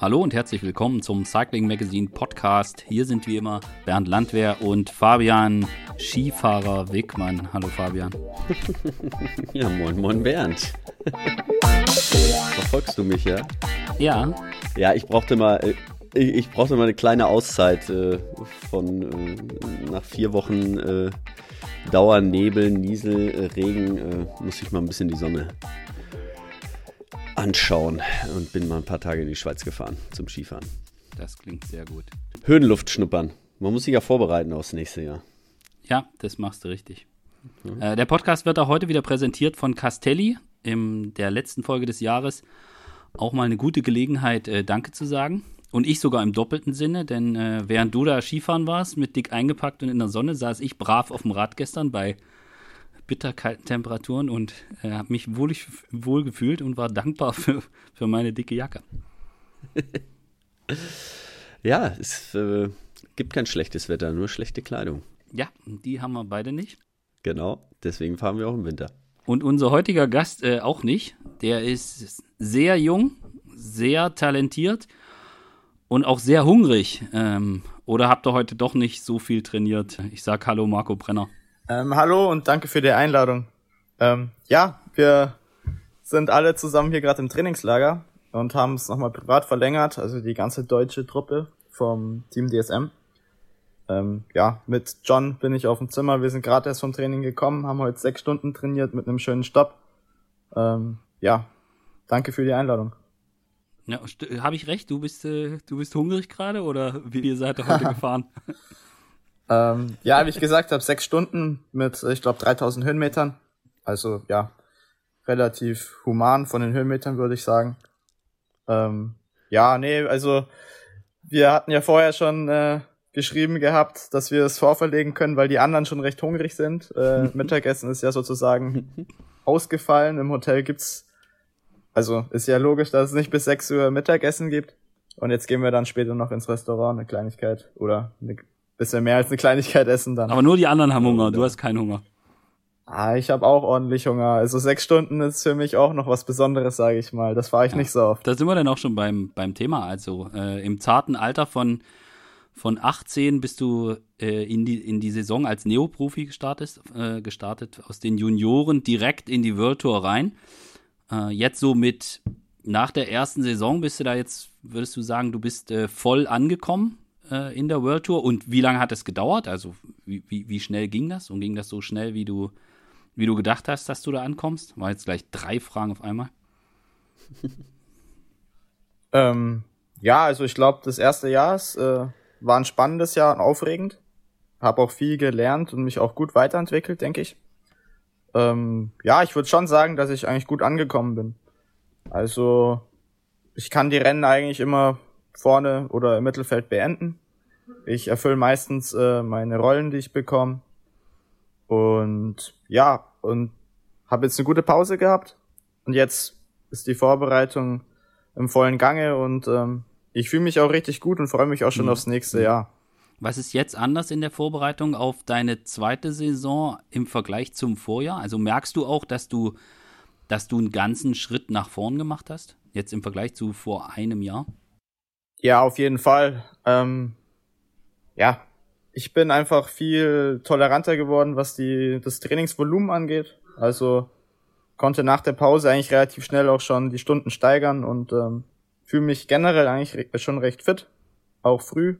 Hallo und herzlich willkommen zum Cycling Magazine Podcast. Hier sind wie immer Bernd Landwehr und Fabian Skifahrer Wegmann. Hallo Fabian. ja, moin, moin Bernd. Verfolgst du mich, ja? Ja. Ja, ich brauchte mal, äh, ich, ich brauchte mal eine kleine Auszeit äh, von äh, nach vier Wochen äh, Dauer, Nebel, Niesel, äh, Regen, äh, muss ich mal ein bisschen die Sonne anschauen und bin mal ein paar Tage in die Schweiz gefahren zum Skifahren. Das klingt sehr gut. Höhenluft schnuppern. Man muss sich ja vorbereiten aufs nächste Jahr. Ja, das machst du richtig. Mhm. Äh, der Podcast wird auch heute wieder präsentiert von Castelli. In der letzten Folge des Jahres auch mal eine gute Gelegenheit, äh, Danke zu sagen. Und ich sogar im doppelten Sinne, denn äh, während du da Skifahren warst, mit dick eingepackt und in der Sonne, saß ich brav auf dem Rad gestern bei bitterkalten Temperaturen und äh, habe mich wohl, wohl gefühlt und war dankbar für, für meine dicke Jacke. ja, es äh, gibt kein schlechtes Wetter, nur schlechte Kleidung. Ja, die haben wir beide nicht. Genau, deswegen fahren wir auch im Winter. Und unser heutiger Gast äh, auch nicht. Der ist sehr jung, sehr talentiert und auch sehr hungrig. Ähm, oder habt ihr heute doch nicht so viel trainiert? Ich sag Hallo, Marco Brenner. Ähm, hallo und danke für die Einladung. Ähm, ja, wir sind alle zusammen hier gerade im Trainingslager und haben es nochmal privat verlängert, also die ganze deutsche Truppe vom Team DSM. Ähm, ja, mit John bin ich auf dem Zimmer. Wir sind gerade erst vom Training gekommen, haben heute sechs Stunden trainiert mit einem schönen Stopp. Ähm, ja, danke für die Einladung. Ja, habe ich recht? Du bist, äh, du bist hungrig gerade oder wie ihr seid ihr heute gefahren? Ähm, ja, wie ich gesagt habe, sechs Stunden mit, ich glaube, 3000 Höhenmetern. Also ja, relativ human von den Höhenmetern, würde ich sagen. Ähm, ja, nee, also wir hatten ja vorher schon äh, geschrieben gehabt, dass wir es vorverlegen können, weil die anderen schon recht hungrig sind. Äh, Mittagessen ist ja sozusagen ausgefallen. Im Hotel gibt's, also ist ja logisch, dass es nicht bis 6 Uhr Mittagessen gibt. Und jetzt gehen wir dann später noch ins Restaurant, eine Kleinigkeit oder eine bisschen mehr als eine Kleinigkeit essen dann. Aber nur die anderen haben Hunger, du hast keinen Hunger. Ah, ich habe auch ordentlich Hunger. Also sechs Stunden ist für mich auch noch was Besonderes, sage ich mal. Das fahre ich ja, nicht so oft. Da sind wir dann auch schon beim, beim Thema. Also äh, im zarten Alter von, von 18 bist du äh, in, die, in die Saison als Neoprofi gestartet, äh, gestartet, aus den Junioren direkt in die World Tour rein. Äh, jetzt so mit, nach der ersten Saison bist du da jetzt, würdest du sagen, du bist äh, voll angekommen äh, in der World Tour und wie lange hat es gedauert? Also wie, wie, wie schnell ging das? Und ging das so schnell, wie du, wie du gedacht hast, dass du da ankommst? War jetzt gleich drei Fragen auf einmal. ähm, ja, also ich glaube, das erste Jahr ist, äh, war ein spannendes Jahr und aufregend. Habe auch viel gelernt und mich auch gut weiterentwickelt, denke ich. Ähm, ja, ich würde schon sagen, dass ich eigentlich gut angekommen bin. Also ich kann die Rennen eigentlich immer vorne oder im Mittelfeld beenden. Ich erfülle meistens äh, meine Rollen, die ich bekomme. Und ja, und habe jetzt eine gute Pause gehabt. Und jetzt ist die Vorbereitung im vollen Gange und ähm, ich fühle mich auch richtig gut und freue mich auch schon mhm. aufs nächste Jahr. Was ist jetzt anders in der Vorbereitung auf deine zweite Saison im Vergleich zum Vorjahr? Also merkst du auch, dass du, dass du einen ganzen Schritt nach vorn gemacht hast? Jetzt im Vergleich zu vor einem Jahr? Ja, auf jeden Fall. Ähm, ja, ich bin einfach viel toleranter geworden, was die, das Trainingsvolumen angeht. Also konnte nach der Pause eigentlich relativ schnell auch schon die Stunden steigern und ähm, fühle mich generell eigentlich schon recht fit, auch früh.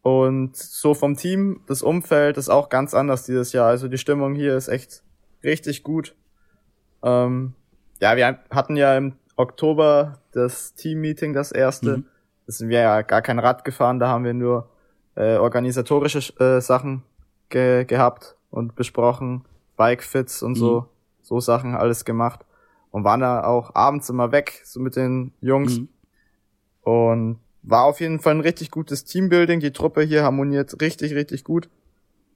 Und so vom Team, das Umfeld ist auch ganz anders dieses Jahr. Also die Stimmung hier ist echt richtig gut. Ähm, ja, wir hatten ja im Oktober das Team-Meeting, das erste. Mhm sind wir ja gar kein Rad gefahren, da haben wir nur äh, organisatorische äh, Sachen ge gehabt und besprochen, Bikefits und mhm. so, so Sachen alles gemacht und waren da auch abends immer weg, so mit den Jungs. Mhm. Und war auf jeden Fall ein richtig gutes Teambuilding. Die Truppe hier harmoniert richtig, richtig gut.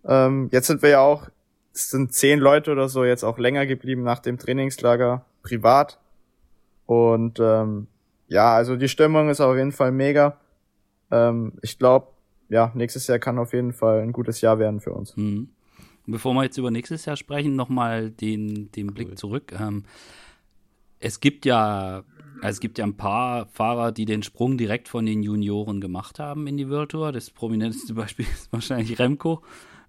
Ähm, jetzt sind wir ja auch, es sind zehn Leute oder so jetzt auch länger geblieben nach dem Trainingslager privat. Und ähm, ja, also die Stimmung ist auf jeden Fall mega. Ähm, ich glaube, ja, nächstes Jahr kann auf jeden Fall ein gutes Jahr werden für uns. Mhm. Bevor wir jetzt über nächstes Jahr sprechen, nochmal den, den Blick cool. zurück. Ähm, es gibt ja Also es gibt ja ein paar Fahrer, die den Sprung direkt von den Junioren gemacht haben in die World Tour. Das prominenteste Beispiel ist wahrscheinlich Remco.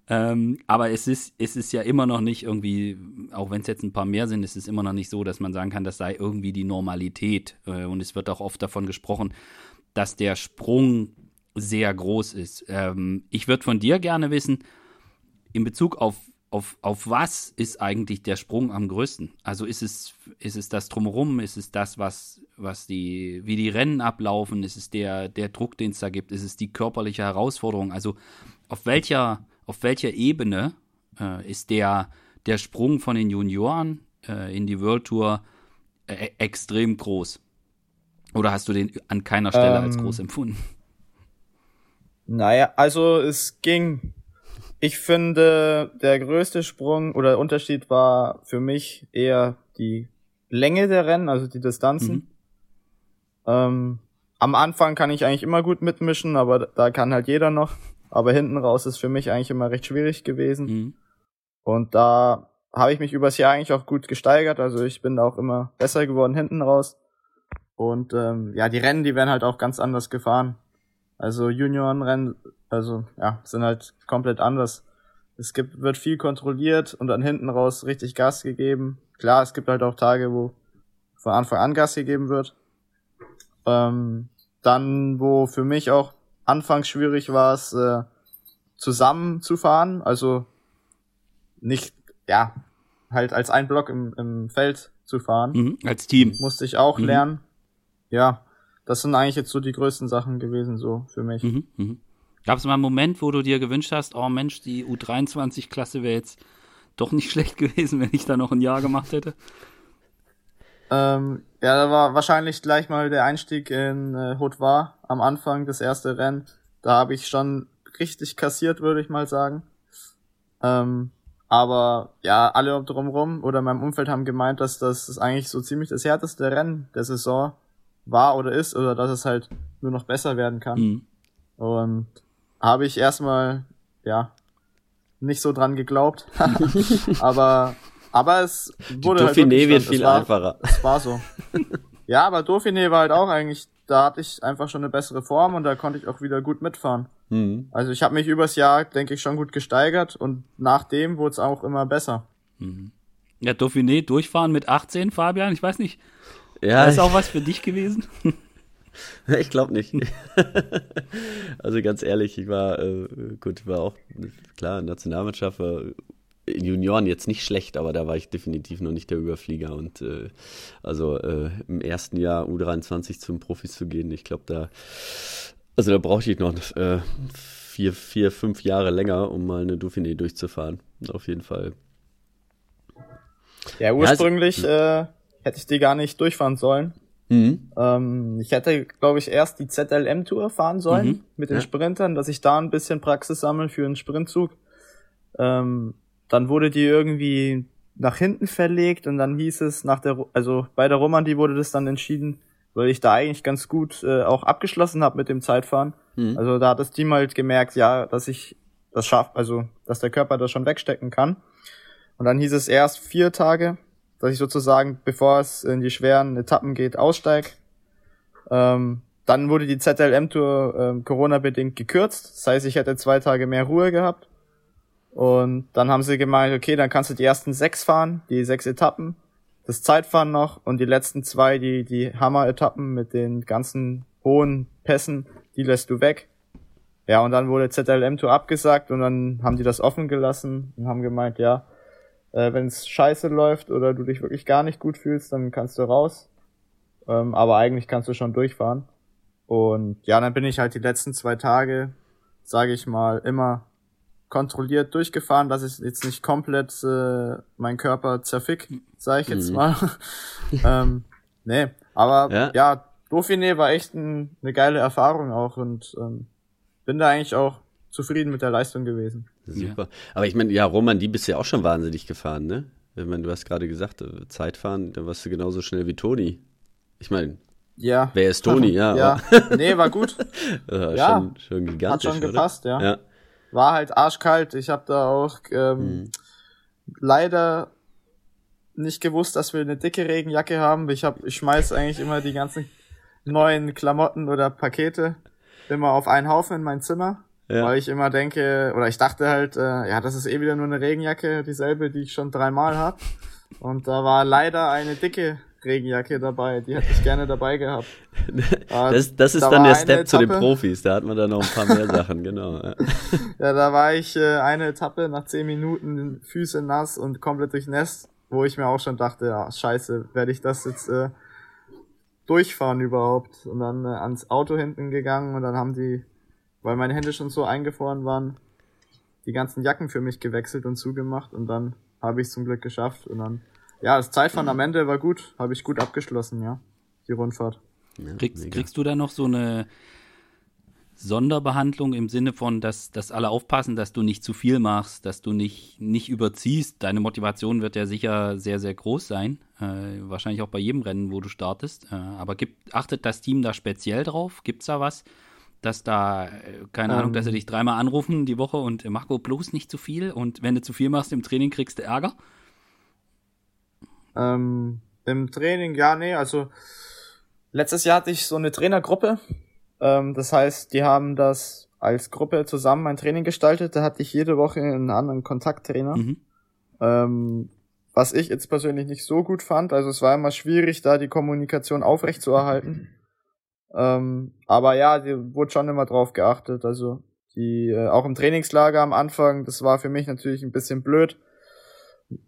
Ähm, aber es ist, es ist ja immer noch nicht irgendwie, auch wenn es jetzt ein paar mehr sind, es ist immer noch nicht so, dass man sagen kann, das sei irgendwie die Normalität. Äh, und es wird auch oft davon gesprochen, dass der Sprung sehr groß ist. Ähm, ich würde von dir gerne wissen, in Bezug auf, auf, auf was ist eigentlich der Sprung am größten? Also ist es, ist es das Drumherum? Ist es das, was, was die, wie die Rennen ablaufen? Ist es der, der Druck, den es da gibt? Ist es die körperliche Herausforderung? Also auf welcher, auf welcher Ebene äh, ist der, der Sprung von den Junioren äh, in die World Tour äh, extrem groß? Oder hast du den an keiner Stelle ähm, als groß empfunden? Naja, also es ging. Ich finde, der größte Sprung oder Unterschied war für mich eher die Länge der Rennen, also die Distanzen. Mhm. Ähm, am Anfang kann ich eigentlich immer gut mitmischen, aber da kann halt jeder noch. Aber hinten raus ist für mich eigentlich immer recht schwierig gewesen. Mhm. Und da habe ich mich übers Jahr eigentlich auch gut gesteigert. Also ich bin auch immer besser geworden hinten raus. Und ähm, ja, die Rennen, die werden halt auch ganz anders gefahren. Also Juniorenrennen, also ja, sind halt komplett anders. Es gibt, wird viel kontrolliert und dann hinten raus richtig Gas gegeben. Klar, es gibt halt auch Tage, wo von Anfang an Gas gegeben wird. Ähm, dann, wo für mich auch anfangs schwierig war, es äh, zusammen zu fahren, also nicht, ja, halt als ein Block im, im Feld zu fahren. Mhm, als Team. Musste ich auch mhm. lernen. Ja, das sind eigentlich jetzt so die größten Sachen gewesen, so für mich. Mhm, mh. Gab es mal einen Moment, wo du dir gewünscht hast, oh Mensch, die U23-Klasse wäre jetzt doch nicht schlecht gewesen, wenn ich da noch ein Jahr gemacht hätte? Ähm, ja, da war wahrscheinlich gleich mal der Einstieg in äh, Haute war am Anfang, das erste Rennen. Da habe ich schon richtig kassiert, würde ich mal sagen. Ähm, aber ja, alle drumherum oder meinem Umfeld haben gemeint, dass das eigentlich so ziemlich das härteste Rennen der Saison war oder ist oder dass es halt nur noch besser werden kann. Mhm. Und habe ich erstmal, ja, nicht so dran geglaubt. aber, aber es wurde Die Dauphiné halt wird viel war, einfacher. Es war so. ja, aber Dauphiné war halt auch eigentlich, da hatte ich einfach schon eine bessere Form und da konnte ich auch wieder gut mitfahren. Mhm. Also ich habe mich übers Jahr, denke ich, schon gut gesteigert und nachdem wurde es auch immer besser. Mhm. Ja, Dauphiné durchfahren mit 18, Fabian, ich weiß nicht, ja. Das ist auch was für dich gewesen? ich glaube nicht. also ganz ehrlich, ich war, äh, gut, war auch, klar, Nationalmannschaft war Junioren jetzt nicht schlecht, aber da war ich definitiv noch nicht der Überflieger. Und äh, also äh, im ersten Jahr U23 zum Profis zu gehen, ich glaube, da, also da brauchte ich noch äh, vier, vier, fünf Jahre länger, um mal eine Dauphiné durchzufahren. Auf jeden Fall. Ja, ursprünglich ja, also, äh, hätte ich die gar nicht durchfahren sollen. Mhm. Ähm, ich hätte, glaube ich, erst die ZLM-Tour fahren sollen mhm. mit den ja. Sprintern, dass ich da ein bisschen Praxis sammle für einen Sprintzug. Ähm, dann wurde die irgendwie nach hinten verlegt und dann hieß es nach der, also bei der Romandie wurde das dann entschieden, weil ich da eigentlich ganz gut äh, auch abgeschlossen habe mit dem Zeitfahren. Mhm. Also da hat das Team halt gemerkt, ja, dass ich das schaffe, also dass der Körper das schon wegstecken kann. Und dann hieß es erst vier Tage dass ich sozusagen, bevor es in die schweren Etappen geht, aussteige. Ähm, dann wurde die ZLM-Tour ähm, Corona-bedingt gekürzt. Das heißt, ich hätte zwei Tage mehr Ruhe gehabt. Und dann haben sie gemeint, okay, dann kannst du die ersten sechs fahren, die sechs Etappen, das Zeitfahren noch und die letzten zwei, die, die Hammer-Etappen mit den ganzen hohen Pässen, die lässt du weg. Ja, und dann wurde ZLM-Tour abgesagt und dann haben die das offen gelassen und haben gemeint, ja, äh, Wenn es scheiße läuft oder du dich wirklich gar nicht gut fühlst, dann kannst du raus. Ähm, aber eigentlich kannst du schon durchfahren. Und ja, dann bin ich halt die letzten zwei Tage, sage ich mal, immer kontrolliert durchgefahren, dass ich jetzt nicht komplett äh, mein Körper zerfick, sage ich jetzt mhm. mal. ähm, nee, aber ja, ja Dauphiné war echt ein, eine geile Erfahrung auch und ähm, bin da eigentlich auch zufrieden mit der Leistung gewesen. Super. Aber ich meine, ja, Roman, die bist ja auch schon wahnsinnig gefahren, ne? Ich meine, du hast gerade gesagt, äh, Zeitfahren, da warst du genauso schnell wie Toni. Ich meine, ja. Wer ist Toni? Ja. ja. Nee, war gut. ja, schon, schon gigantisch. Hat schon gepasst, ja. ja. War halt arschkalt. Ich habe da auch ähm, hm. leider nicht gewusst, dass wir eine dicke Regenjacke haben. Ich hab, ich schmeiß eigentlich immer die ganzen neuen Klamotten oder Pakete immer auf einen Haufen in mein Zimmer. Ja. Weil ich immer denke, oder ich dachte halt, äh, ja, das ist eh wieder nur eine Regenjacke, dieselbe, die ich schon dreimal hab. Und da war leider eine dicke Regenjacke dabei, die hätte ich gerne dabei gehabt. das, das ist da dann der Step Etappe, zu den Profis, da hat man dann noch ein paar mehr Sachen, genau. Ja. ja, da war ich äh, eine Etappe nach zehn Minuten Füße nass und komplett durchnässt, wo ich mir auch schon dachte, ja, scheiße, werde ich das jetzt äh, durchfahren überhaupt? Und dann äh, ans Auto hinten gegangen und dann haben die, weil meine Hände schon so eingefroren waren, die ganzen Jacken für mich gewechselt und zugemacht und dann habe ich es zum Glück geschafft und dann ja, das Zeitfahren am Ende war gut. Habe ich gut abgeschlossen, ja. Die Rundfahrt. Ja, kriegst, kriegst du da noch so eine Sonderbehandlung im Sinne von, dass, dass alle aufpassen, dass du nicht zu viel machst, dass du nicht, nicht überziehst. Deine Motivation wird ja sicher sehr, sehr groß sein. Äh, wahrscheinlich auch bei jedem Rennen, wo du startest. Äh, aber gibt, achtet das Team da speziell drauf? Gibt es da was? Dass da, äh, keine ähm, Ahnung, dass sie dich dreimal anrufen die Woche und äh, Marco, bloß nicht zu viel und wenn du zu viel machst im Training, kriegst du Ärger? Ähm, Im Training, ja, nee, also letztes Jahr hatte ich so eine Trainergruppe. Ähm, das heißt, die haben das als Gruppe zusammen ein Training gestaltet. Da hatte ich jede Woche einen anderen Kontakttrainer. Mhm. Ähm, was ich jetzt persönlich nicht so gut fand. Also es war immer schwierig, da die Kommunikation aufrechtzuerhalten. Ähm, aber ja, die wurde schon immer drauf geachtet. Also die äh, auch im Trainingslager am Anfang, das war für mich natürlich ein bisschen blöd,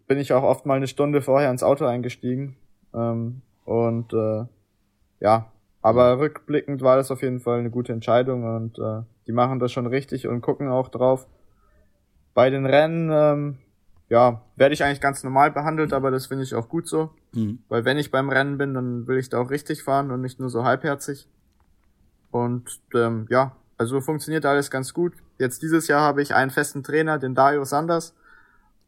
bin ich auch oft mal eine Stunde vorher ins Auto eingestiegen. Ähm, und äh, ja, aber rückblickend war das auf jeden Fall eine gute Entscheidung und äh, die machen das schon richtig und gucken auch drauf. Bei den Rennen, ähm, ja, werde ich eigentlich ganz normal behandelt, aber das finde ich auch gut so. Mhm. Weil wenn ich beim Rennen bin, dann will ich da auch richtig fahren und nicht nur so halbherzig. Und ähm, ja, also funktioniert alles ganz gut. Jetzt dieses Jahr habe ich einen festen Trainer, den Dario Sanders.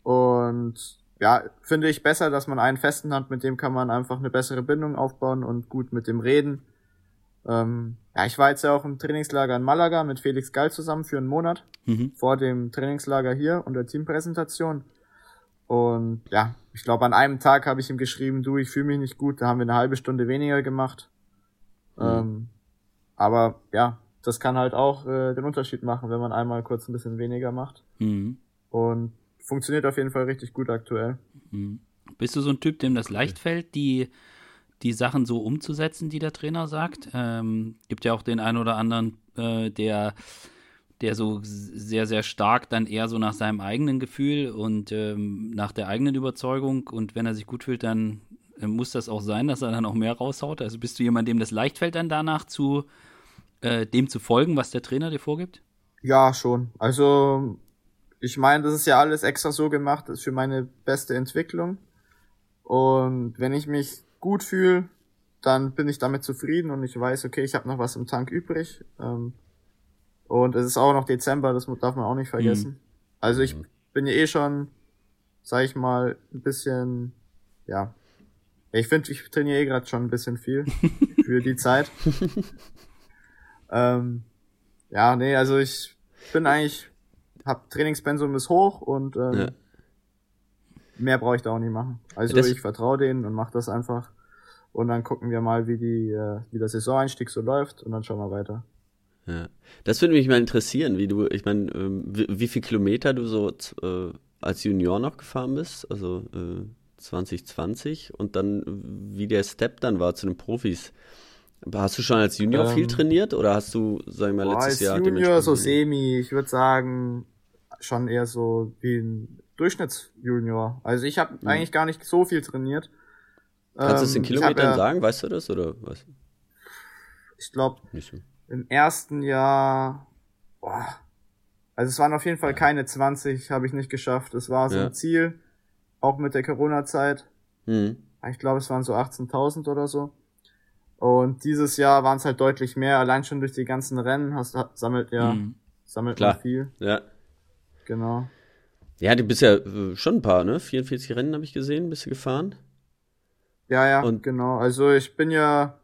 Und ja, finde ich besser, dass man einen festen hat, mit dem kann man einfach eine bessere Bindung aufbauen und gut mit dem reden. Ähm, ja, ich war jetzt ja auch im Trainingslager in Malaga mit Felix Gall zusammen für einen Monat mhm. vor dem Trainingslager hier und der Teampräsentation. Und ja, ich glaube, an einem Tag habe ich ihm geschrieben, du, ich fühle mich nicht gut, da haben wir eine halbe Stunde weniger gemacht. Mhm. Ähm, aber ja, das kann halt auch äh, den Unterschied machen, wenn man einmal kurz ein bisschen weniger macht. Mhm. Und funktioniert auf jeden Fall richtig gut aktuell. Mhm. Bist du so ein Typ, dem das leicht fällt, die, die Sachen so umzusetzen, die der Trainer sagt? Ähm, gibt ja auch den einen oder anderen, äh, der, der so sehr, sehr stark dann eher so nach seinem eigenen Gefühl und ähm, nach der eigenen Überzeugung und wenn er sich gut fühlt, dann äh, muss das auch sein, dass er dann auch mehr raushaut. Also bist du jemand, dem das leicht fällt, dann danach zu äh, dem zu folgen, was der Trainer dir vorgibt? Ja, schon. Also ich meine, das ist ja alles extra so gemacht, das ist für meine beste Entwicklung. Und wenn ich mich gut fühle, dann bin ich damit zufrieden und ich weiß, okay, ich habe noch was im Tank übrig. Ähm, und es ist auch noch Dezember, das darf man auch nicht vergessen. Mhm. Also ich bin ja eh schon, sag ich mal, ein bisschen, ja. Ich finde, ich trainiere eh gerade schon ein bisschen viel für die Zeit. ähm, ja, nee, also ich bin eigentlich hab Trainingspensum ist hoch und ähm, ja. mehr brauche ich da auch nicht machen. Also das ich vertraue denen und mache das einfach. Und dann gucken wir mal, wie die, äh, wie der Saisoneinstieg so läuft und dann schauen wir weiter. Ja. Das würde mich mal interessieren, wie du, ich meine, ähm, wie, wie viel Kilometer du so äh, als Junior noch gefahren bist, also äh, 2020 und dann wie der Step dann war zu den Profis. Hast du schon als Junior ähm, viel trainiert oder hast du, sag ich mal, letztes als Jahr? Als Junior so semi, ich würde sagen schon eher so wie ein Durchschnittsjunior. Also ich habe mhm. eigentlich gar nicht so viel trainiert. Kannst du es in ähm, Kilometern ja, sagen, weißt du das oder was? Ich glaube, so. im ersten Jahr, boah, also es waren auf jeden Fall keine 20, habe ich nicht geschafft. Es war so ja. ein Ziel, auch mit der Corona-Zeit. Mhm. Ich glaube, es waren so 18.000 oder so. Und dieses Jahr waren es halt deutlich mehr, allein schon durch die ganzen Rennen hast, sammelt ja, mhm. sammelt Klar. man viel. Ja. Genau. Ja, du bist ja äh, schon ein paar, ne? 44 Rennen habe ich gesehen, bist du gefahren? Ja, ja, Und genau. Also ich bin ja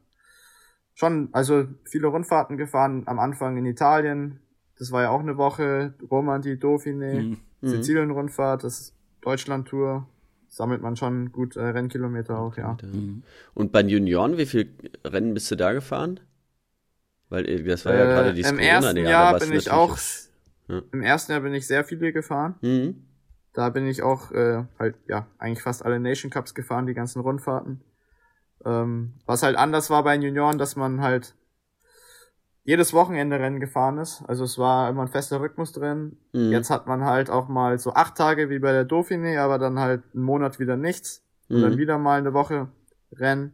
schon, also viele Rundfahrten gefahren, am Anfang in Italien. Das war ja auch eine Woche. Roman di Dauphine, mhm. mhm. Sizilien-Rundfahrt, das Deutschland-Tour, sammelt man schon gut äh, Rennkilometer auch, ja. Mhm. Und bei Junioren, wie viel Rennen bist du da gefahren? Weil äh, das war ja äh, gerade die Im ersten Jahr bin ich auch, ja. im ersten Jahr bin ich sehr viele gefahren. Mhm. Da bin ich auch äh, halt, ja, eigentlich fast alle Nation Cups gefahren, die ganzen Rundfahrten. Ähm, was halt anders war bei den Junioren, dass man halt jedes Wochenende Rennen gefahren ist. Also es war immer ein fester Rhythmus drin. Mhm. Jetzt hat man halt auch mal so acht Tage wie bei der Dauphiné, aber dann halt einen Monat wieder nichts. Und dann mhm. wieder mal eine Woche Rennen.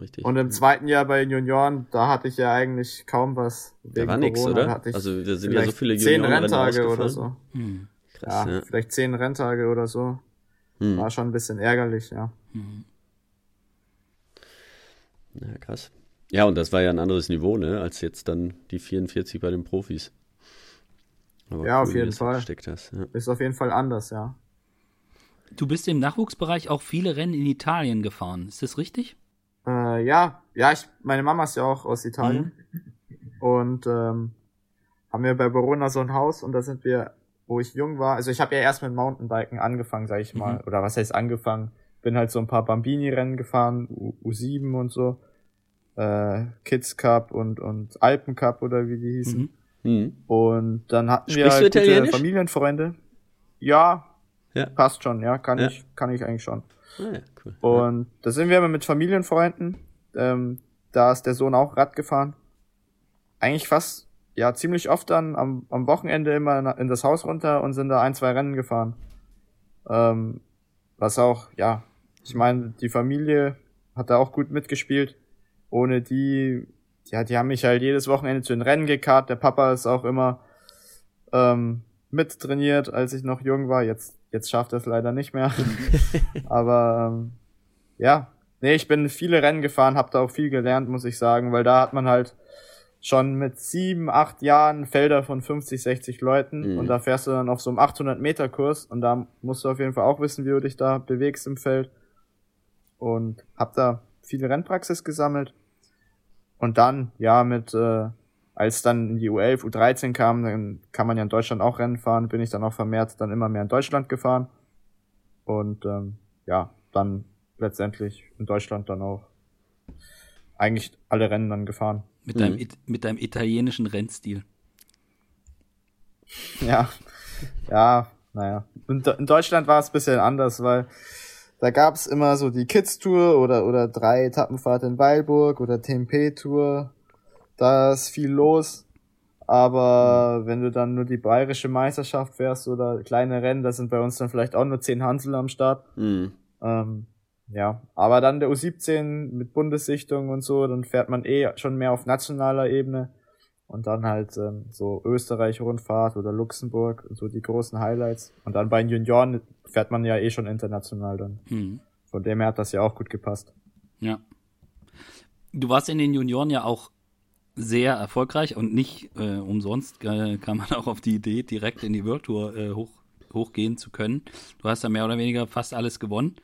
Richtig. Und im zweiten Jahr bei den Junioren, da hatte ich ja eigentlich kaum was. Wegen da war nix, oder? also da sind ja so viele Junioren zehn Renntage oder so. Hm. Krass, ja, ja, vielleicht zehn Renntage oder so. Hm. War schon ein bisschen ärgerlich, ja. Hm. Ja, krass. Ja, und das war ja ein anderes Niveau, ne, als jetzt dann die 44 bei den Profis. Aber ja, cool, auf jeden Fall. Hast, ja. Ist auf jeden Fall anders, ja. Du bist im Nachwuchsbereich auch viele Rennen in Italien gefahren, ist das richtig? Äh, ja, ja, ich, meine Mama ist ja auch aus Italien. Mhm. Und ähm, haben wir bei Verona so ein Haus und da sind wir, wo ich jung war, also ich habe ja erst mit Mountainbiken angefangen, sag ich mal. Mhm. Oder was heißt angefangen? Bin halt so ein paar Bambini-Rennen gefahren, U U7 und so äh, Kids Cup und, und Alpen Cup oder wie die hießen. Mhm. Mhm. Und dann hatten Sprichst wir halt gute Familienfreunde. Ja, ja, passt schon, ja, kann ja. ich, kann ich eigentlich schon. Ah, cool. Und ja. da sind wir immer mit Familienfreunden. Ähm, da ist der Sohn auch Rad gefahren. Eigentlich fast, ja, ziemlich oft dann am, am Wochenende immer in das Haus runter und sind da ein, zwei Rennen gefahren. Ähm, was auch, ja, ich meine, die Familie hat da auch gut mitgespielt ohne die, ja, die haben mich halt jedes Wochenende zu den Rennen gekarrt. Der Papa ist auch immer ähm, mit trainiert, als ich noch jung war. Jetzt, jetzt schafft er es leider nicht mehr. Aber ähm, ja, nee, ich bin viele Rennen gefahren, habe da auch viel gelernt, muss ich sagen, weil da hat man halt schon mit sieben, acht Jahren Felder von 50, 60 Leuten mhm. und da fährst du dann auf so einem 800 Meter Kurs und da musst du auf jeden Fall auch wissen, wie du dich da bewegst im Feld und hab da viel Rennpraxis gesammelt. Und dann, ja, mit, äh, als dann in die U11, U13 kam, dann kann man ja in Deutschland auch Rennen fahren, bin ich dann auch vermehrt dann immer mehr in Deutschland gefahren. Und ähm, ja, dann letztendlich in Deutschland dann auch eigentlich alle Rennen dann gefahren. Mit deinem, mhm. mit deinem italienischen Rennstil. Ja, ja, naja. In, in Deutschland war es bisschen anders, weil da gab's immer so die Kids-Tour oder, oder drei Etappenfahrt in Weilburg oder TMP-Tour. Da ist viel los. Aber wenn du dann nur die bayerische Meisterschaft fährst oder kleine Rennen, da sind bei uns dann vielleicht auch nur zehn Hansel am Start. Mhm. Ähm, ja, aber dann der U17 mit Bundessichtung und so, dann fährt man eh schon mehr auf nationaler Ebene. Und dann halt ähm, so Österreich-Rundfahrt oder Luxemburg, so die großen Highlights. Und dann bei den Junioren fährt man ja eh schon international dann. Mhm. Von dem her hat das ja auch gut gepasst. Ja. Du warst in den Junioren ja auch sehr erfolgreich und nicht äh, umsonst äh, kam man auch auf die Idee, direkt in die World Tour äh, hoch, hochgehen zu können. Du hast da mehr oder weniger fast alles gewonnen.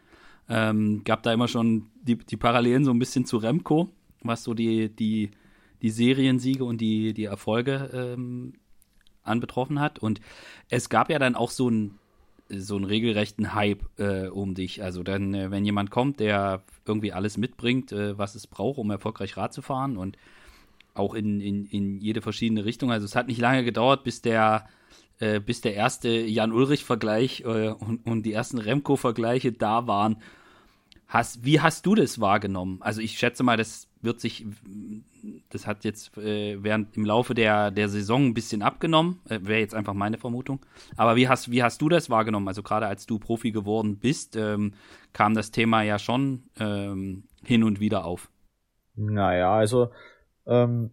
Ähm, gab da immer schon die, die Parallelen so ein bisschen zu Remco, was so die, die die Seriensiege und die, die Erfolge ähm, anbetroffen hat. Und es gab ja dann auch so einen so einen regelrechten Hype äh, um dich. Also dann, äh, wenn jemand kommt, der irgendwie alles mitbringt, äh, was es braucht, um erfolgreich Rad zu fahren und auch in, in, in jede verschiedene Richtung. Also es hat nicht lange gedauert, bis der äh, bis der erste Jan-Ulrich-Vergleich äh, und, und die ersten Remco-Vergleiche da waren. Hast, wie hast du das wahrgenommen? Also ich schätze mal, das wird sich, das hat jetzt äh, während im Laufe der, der Saison ein bisschen abgenommen, äh, wäre jetzt einfach meine Vermutung. Aber wie hast, wie hast du das wahrgenommen? Also gerade als du Profi geworden bist, ähm, kam das Thema ja schon ähm, hin und wieder auf. Naja, also ähm,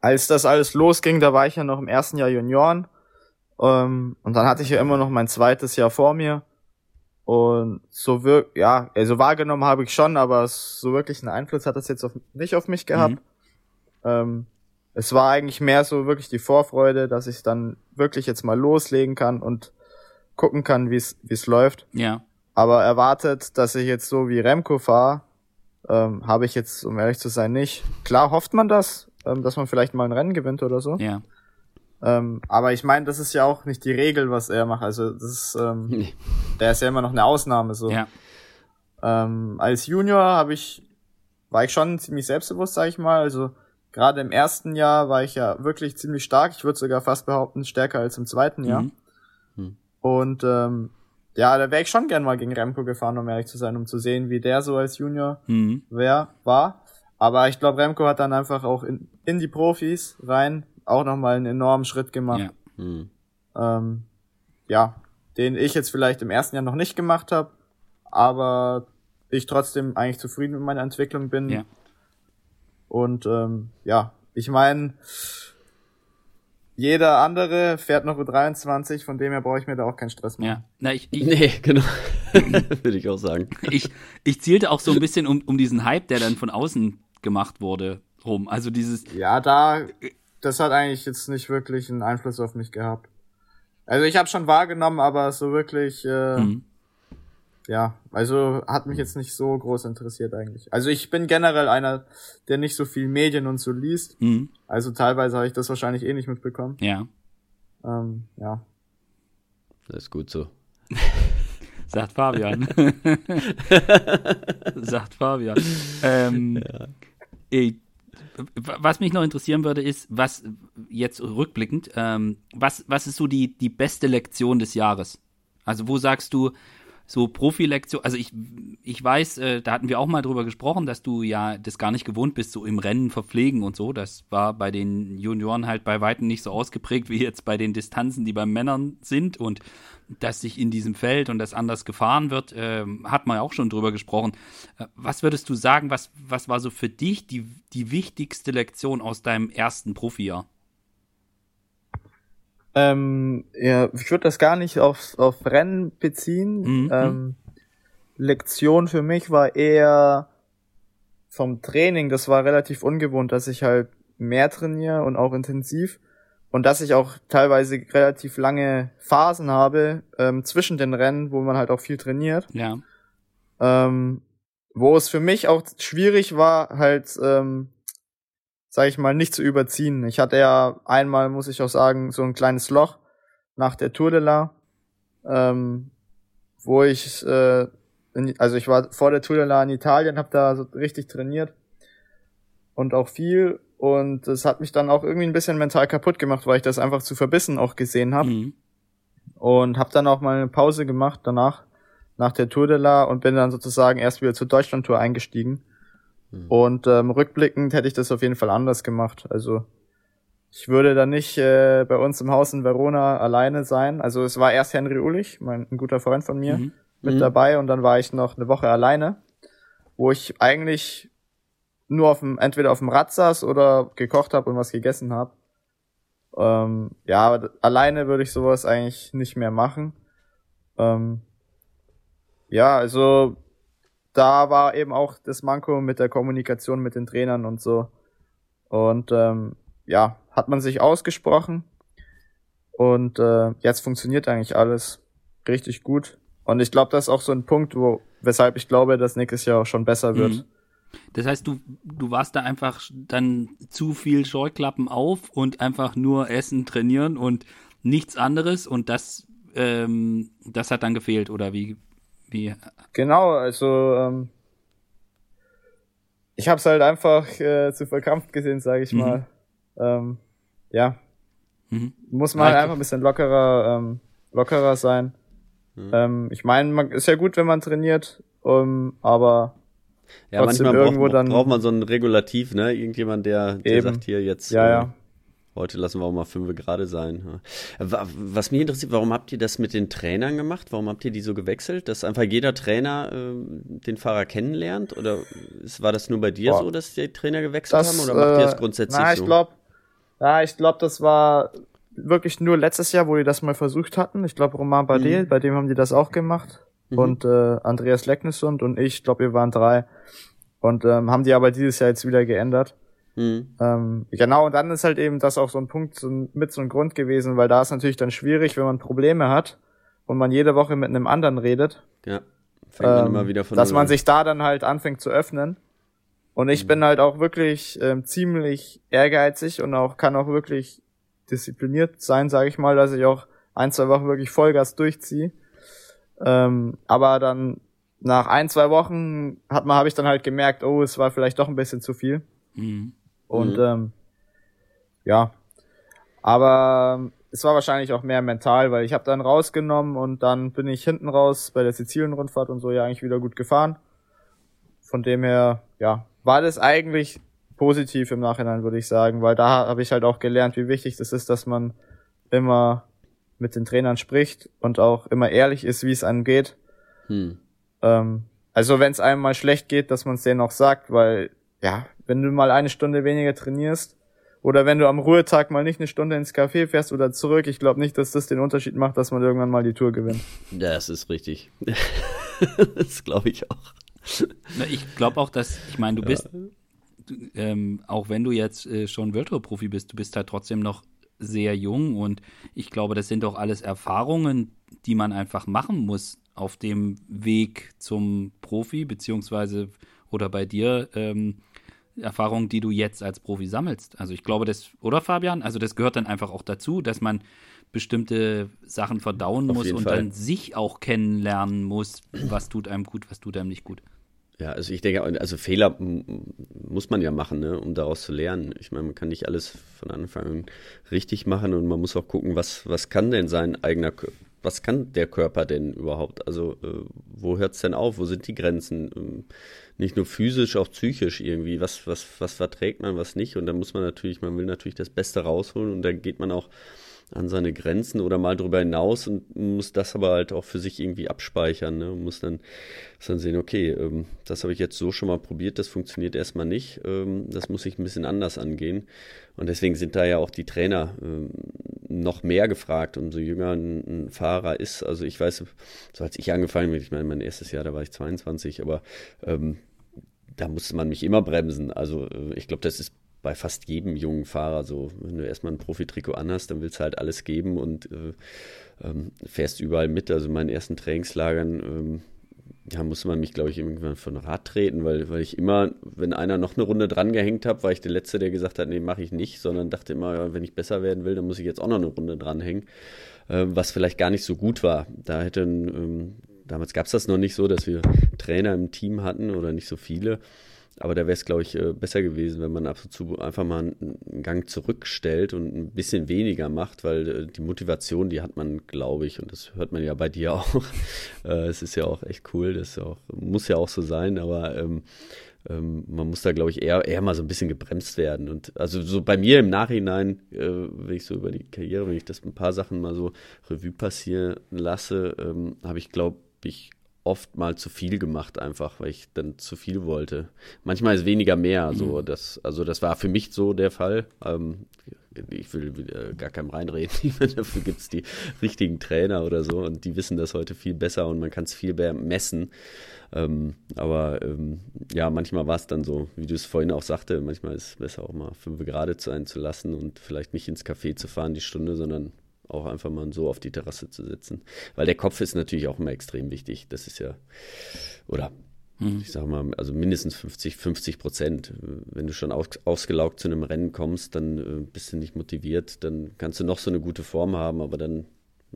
als das alles losging, da war ich ja noch im ersten Jahr Junioren ähm, und dann hatte ich ja immer noch mein zweites Jahr vor mir und so wirkt, ja, also wahrgenommen habe ich schon, aber so wirklich einen Einfluss hat das jetzt auf, nicht auf mich gehabt. Mhm. Ähm, es war eigentlich mehr so wirklich die Vorfreude, dass ich dann wirklich jetzt mal loslegen kann und gucken kann, wie es wie es läuft. Ja. Aber erwartet, dass ich jetzt so wie Remco fahre, ähm, habe ich jetzt, um ehrlich zu sein, nicht. Klar hofft man das, ähm, dass man vielleicht mal ein Rennen gewinnt oder so. Ja. Ähm, aber ich meine, das ist ja auch nicht die Regel, was er macht. Also das ist, ähm, nee. der ist ja immer noch eine Ausnahme so. Ja. Ähm, als Junior habe ich, war ich schon ziemlich selbstbewusst, sag ich mal. Also gerade im ersten Jahr war ich ja wirklich ziemlich stark. Ich würde sogar fast behaupten, stärker als im zweiten Jahr. Mhm. Mhm. Und ähm, ja, da wäre ich schon gern mal gegen Remco gefahren, um ehrlich zu sein, um zu sehen, wie der so als Junior mhm. wer war. Aber ich glaube, Remco hat dann einfach auch in, in die Profis rein auch nochmal einen enormen Schritt gemacht. Ja. Mhm. Ähm, ja, den ich jetzt vielleicht im ersten Jahr noch nicht gemacht habe, aber ich trotzdem eigentlich zufrieden mit meiner Entwicklung bin. Ja. Und ähm, ja, ich meine, jeder andere fährt noch U23, von dem her brauche ich mir da auch keinen Stress machen. Ja, na, ich, ich nee, genau. Würde ich auch sagen. Ich, ich zielte auch so ein bisschen um, um diesen Hype, der dann von außen gemacht wurde, rum. Also dieses. Ja, da, das hat eigentlich jetzt nicht wirklich einen Einfluss auf mich gehabt. Also ich habe schon wahrgenommen, aber so wirklich, äh, mhm. Ja, also hat mich jetzt nicht so groß interessiert eigentlich. Also ich bin generell einer, der nicht so viel Medien und so liest. Mhm. Also teilweise habe ich das wahrscheinlich eh nicht mitbekommen. Ja. Ähm, ja. Das ist gut so. Sagt Fabian. Sagt Fabian. Ähm, ja. ey, was mich noch interessieren würde, ist, was jetzt rückblickend, ähm, was, was ist so die, die beste Lektion des Jahres? Also wo sagst du, so Profilektion, also ich, ich weiß, äh, da hatten wir auch mal drüber gesprochen, dass du ja das gar nicht gewohnt bist, so im Rennen verpflegen und so. Das war bei den Junioren halt bei Weitem nicht so ausgeprägt wie jetzt bei den Distanzen, die bei Männern sind und dass sich in diesem Feld und das anders gefahren wird, äh, hat man ja auch schon drüber gesprochen. Äh, was würdest du sagen, was, was war so für dich die, die wichtigste Lektion aus deinem ersten Profijahr? Ähm, ja, ich würde das gar nicht auf, auf Rennen beziehen. Mhm. Ähm, Lektion für mich war eher vom Training. Das war relativ ungewohnt, dass ich halt mehr trainiere und auch intensiv. Und dass ich auch teilweise relativ lange Phasen habe ähm, zwischen den Rennen, wo man halt auch viel trainiert. Ja. Ähm, wo es für mich auch schwierig war, halt ähm, sage ich mal, nicht zu überziehen. Ich hatte ja einmal, muss ich auch sagen, so ein kleines Loch nach der Tour de la, ähm, wo ich, äh, in, also ich war vor der Tour de la in Italien, habe da so richtig trainiert und auch viel und das hat mich dann auch irgendwie ein bisschen mental kaputt gemacht, weil ich das einfach zu verbissen auch gesehen habe mhm. und habe dann auch mal eine Pause gemacht danach nach der Tour de la und bin dann sozusagen erst wieder zur Deutschland-Tour eingestiegen Mhm. Und ähm, rückblickend hätte ich das auf jeden Fall anders gemacht. Also ich würde da nicht äh, bei uns im Haus in Verona alleine sein. Also es war erst Henry Ulich, mein ein guter Freund von mir, mhm. mit mhm. dabei und dann war ich noch eine Woche alleine, wo ich eigentlich nur auf dem, entweder auf dem Rad saß oder gekocht habe und was gegessen habe. Ähm, ja, alleine würde ich sowas eigentlich nicht mehr machen. Ähm, ja, also da war eben auch das Manko mit der Kommunikation mit den Trainern und so. Und ähm, ja, hat man sich ausgesprochen. Und äh, jetzt funktioniert eigentlich alles richtig gut. Und ich glaube, das ist auch so ein Punkt, wo, weshalb ich glaube, dass nächstes Jahr auch schon besser wird. Mhm. Das heißt, du, du warst da einfach dann zu viel Scheuklappen auf und einfach nur essen, trainieren und nichts anderes und das, ähm, das hat dann gefehlt, oder wie, wie? Genau, also ähm, ich habe es halt einfach äh, zu verkrampft gesehen, sage ich mhm. mal. Ähm, ja, mhm. muss man halt einfach ein bisschen lockerer, ähm, lockerer sein. Mhm. Ähm, ich meine, ist ja gut, wenn man trainiert, um, aber ja, manchmal irgendwo braucht, dann braucht man so ein Regulativ, ne? Irgendjemand, der, der sagt hier jetzt. Ja, ja. Heute lassen wir auch mal fünf gerade sein. Was mich interessiert, warum habt ihr das mit den Trainern gemacht? Warum habt ihr die so gewechselt? Dass einfach jeder Trainer äh, den Fahrer kennenlernt? Oder war das nur bei dir Boah. so, dass die Trainer gewechselt das, haben? Oder macht ihr das äh, grundsätzlich na, ich so? Glaub, ja, ich glaube, das war wirklich nur letztes Jahr, wo die das mal versucht hatten. Ich glaube, Roman Bardet, mhm. bei dem haben die das auch gemacht. Mhm. Und äh, Andreas Lecknessund und ich, glaube, wir waren drei. Und ähm, haben die aber dieses Jahr jetzt wieder geändert. Mhm. Ähm, genau, und dann ist halt eben das auch so ein Punkt so, mit so einem Grund gewesen, weil da ist natürlich dann schwierig, wenn man Probleme hat und man jede Woche mit einem anderen redet. Ja. Fängt ähm, man immer wieder von Dass man sich da dann halt anfängt zu öffnen. Und ich mhm. bin halt auch wirklich ähm, ziemlich ehrgeizig und auch kann auch wirklich diszipliniert sein, sage ich mal, dass ich auch ein, zwei Wochen wirklich Vollgas durchziehe. Ähm, aber dann nach ein, zwei Wochen hat man, habe ich dann halt gemerkt, oh, es war vielleicht doch ein bisschen zu viel. Mhm. Und mhm. Ähm, ja, aber es war wahrscheinlich auch mehr mental, weil ich habe dann rausgenommen und dann bin ich hinten raus bei der Sizilien-Rundfahrt und so ja eigentlich wieder gut gefahren. Von dem her, ja, war das eigentlich positiv im Nachhinein, würde ich sagen, weil da habe ich halt auch gelernt, wie wichtig das ist, dass man immer mit den Trainern spricht und auch immer ehrlich ist, wie es einem geht. Hm. Ähm, also wenn es einem mal schlecht geht, dass man es denen auch sagt, weil ja, wenn du mal eine Stunde weniger trainierst oder wenn du am Ruhetag mal nicht eine Stunde ins Café fährst oder zurück, ich glaube nicht, dass das den Unterschied macht, dass man irgendwann mal die Tour gewinnt. Ja, das ist richtig. das glaube ich auch. Ich glaube auch, dass, ich meine, du bist, ja. ähm, auch wenn du jetzt äh, schon World Tour Profi bist, du bist halt trotzdem noch sehr jung und ich glaube, das sind doch alles Erfahrungen, die man einfach machen muss auf dem Weg zum Profi, beziehungsweise oder bei dir ähm, Erfahrungen, die du jetzt als Profi sammelst. Also ich glaube, das, oder Fabian? Also das gehört dann einfach auch dazu, dass man bestimmte Sachen verdauen auf muss und Fall. dann sich auch kennenlernen muss, was tut einem gut, was tut einem nicht gut. Ja, also ich denke, also Fehler muss man ja machen, ne, um daraus zu lernen. Ich meine, man kann nicht alles von Anfang an richtig machen und man muss auch gucken, was, was kann denn sein eigener, was kann der Körper denn überhaupt? Also äh, wo hört es denn auf? Wo sind die Grenzen? Ähm, nicht nur physisch, auch psychisch irgendwie. Was, was, was verträgt man, was nicht? Und da muss man natürlich, man will natürlich das Beste rausholen und dann geht man auch an seine Grenzen oder mal drüber hinaus und muss das aber halt auch für sich irgendwie abspeichern. Ne? Muss dann, dann sehen, okay, ähm, das habe ich jetzt so schon mal probiert, das funktioniert erstmal nicht. Ähm, das muss ich ein bisschen anders angehen. Und deswegen sind da ja auch die Trainer ähm, noch mehr gefragt, umso jünger ein, ein, Fahrer ist. Also ich weiß, so als ich angefangen bin, ich meine, mein erstes Jahr, da war ich 22, aber ähm, da musste man mich immer bremsen. Also äh, ich glaube, das ist bei fast jedem jungen Fahrer so. Wenn du erstmal ein Profitrikot anhast, dann willst du halt alles geben und äh, ähm, fährst überall mit. Also in meinen ersten Trainingslagern ähm, ja, musste man mich, glaube ich, irgendwann von Rad treten, weil, weil ich immer, wenn einer noch eine Runde dran gehängt hat, war ich der Letzte, der gesagt hat, nee, mache ich nicht, sondern dachte immer, ja, wenn ich besser werden will, dann muss ich jetzt auch noch eine Runde dranhängen, äh, was vielleicht gar nicht so gut war. Da hätte ähm, damals gab es das noch nicht so, dass wir Trainer im Team hatten oder nicht so viele. Aber da wäre es, glaube ich, äh, besser gewesen, wenn man ab und zu einfach mal einen Gang zurückstellt und ein bisschen weniger macht, weil äh, die Motivation, die hat man, glaube ich, und das hört man ja bei dir auch. Äh, es ist ja auch echt cool, das auch, muss ja auch so sein, aber ähm, ähm, man muss da, glaube ich, eher, eher mal so ein bisschen gebremst werden. Und also so bei mir im Nachhinein, äh, wenn ich so über die Karriere, wenn ich das ein paar Sachen mal so Revue passieren lasse, ähm, habe ich, glaube ich, oft mal zu viel gemacht, einfach, weil ich dann zu viel wollte. Manchmal ist weniger mehr. So, mhm. das, also das war für mich so der Fall. Ähm, ich will gar keinem reinreden. Dafür gibt es die richtigen Trainer oder so und die wissen das heute viel besser und man kann es viel mehr messen. Ähm, aber ähm, ja, manchmal war es dann so, wie du es vorhin auch sagte, manchmal ist es besser auch mal fünf Grad sein zu lassen und vielleicht nicht ins Café zu fahren die Stunde, sondern auch einfach mal so auf die Terrasse zu sitzen. Weil der Kopf ist natürlich auch immer extrem wichtig. Das ist ja, oder hm. ich sag mal, also mindestens 50, 50 Prozent. Wenn du schon aus, ausgelaugt zu einem Rennen kommst, dann äh, bist du nicht motiviert, dann kannst du noch so eine gute Form haben, aber dann,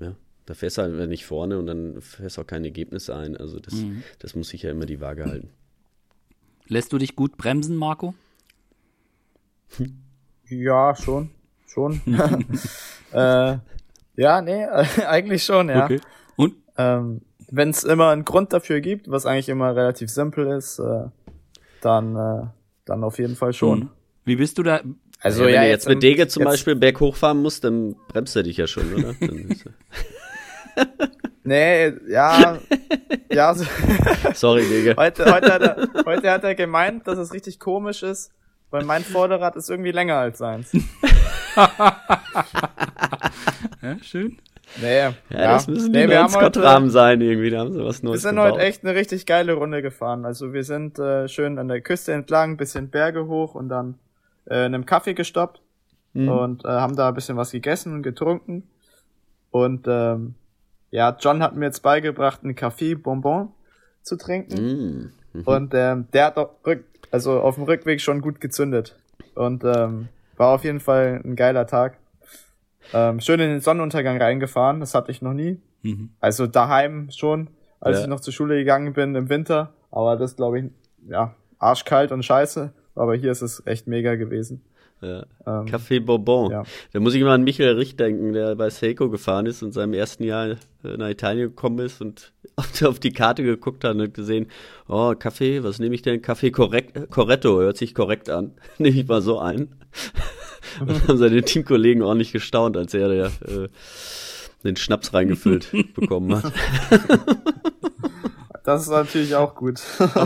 ja, da fährst du halt nicht vorne und dann fährst du auch kein Ergebnis ein. Also das, mhm. das muss sich ja immer die Waage halten. Lässt du dich gut bremsen, Marco? Ja, schon. Schon. äh, ja, nee, eigentlich schon, ja. Okay. Und? Ähm, Wenn es immer einen Grund dafür gibt, was eigentlich immer relativ simpel ist, äh, dann, äh, dann auf jeden Fall schon. Mhm. Wie bist du da? Also ja, wenn ja, du jetzt mit Dege zum Beispiel berghoch fahren musst, dann bremst er dich ja schon, oder? nee, ja, ja. Sorry, Dege. Heute, heute, hat er, heute hat er gemeint, dass es richtig komisch ist, weil mein Vorderrad ist irgendwie länger als seins. ja, schön. Nee, ja, ja, das müssen die nee, wir Scott-Rahmen sein irgendwie, da haben sie was Neues Wir sind gebaut. heute echt eine richtig geile Runde gefahren. Also wir sind äh, schön an der Küste entlang, bisschen Berge hoch und dann äh, in einem Kaffee gestoppt mhm. und äh, haben da ein bisschen was gegessen und getrunken. Und ähm, ja, John hat mir jetzt beigebracht, einen Kaffee Bonbon zu trinken. Mhm. Und ähm, der hat auch rück, also auf dem Rückweg schon gut gezündet. Und ähm, war auf jeden Fall ein geiler Tag. Ähm, schön in den Sonnenuntergang reingefahren, das hatte ich noch nie. Mhm. Also daheim schon, als ja. ich noch zur Schule gegangen bin im Winter. Aber das glaube ich, ja, arschkalt und scheiße. Aber hier ist es echt mega gewesen. Ja. Ähm, Café Bourbon. Ja. Da muss ich immer an Michael Rich denken, der bei Seiko gefahren ist und seinem ersten Jahr nach Italien gekommen ist und auf die Karte geguckt hat und gesehen, oh, Kaffee, was nehme ich denn? Kaffee Corretto, hört sich korrekt an. nehme ich mal so ein. und haben seine Teamkollegen ordentlich gestaunt, als er der, äh, den Schnaps reingefüllt bekommen hat. Das ist natürlich auch gut.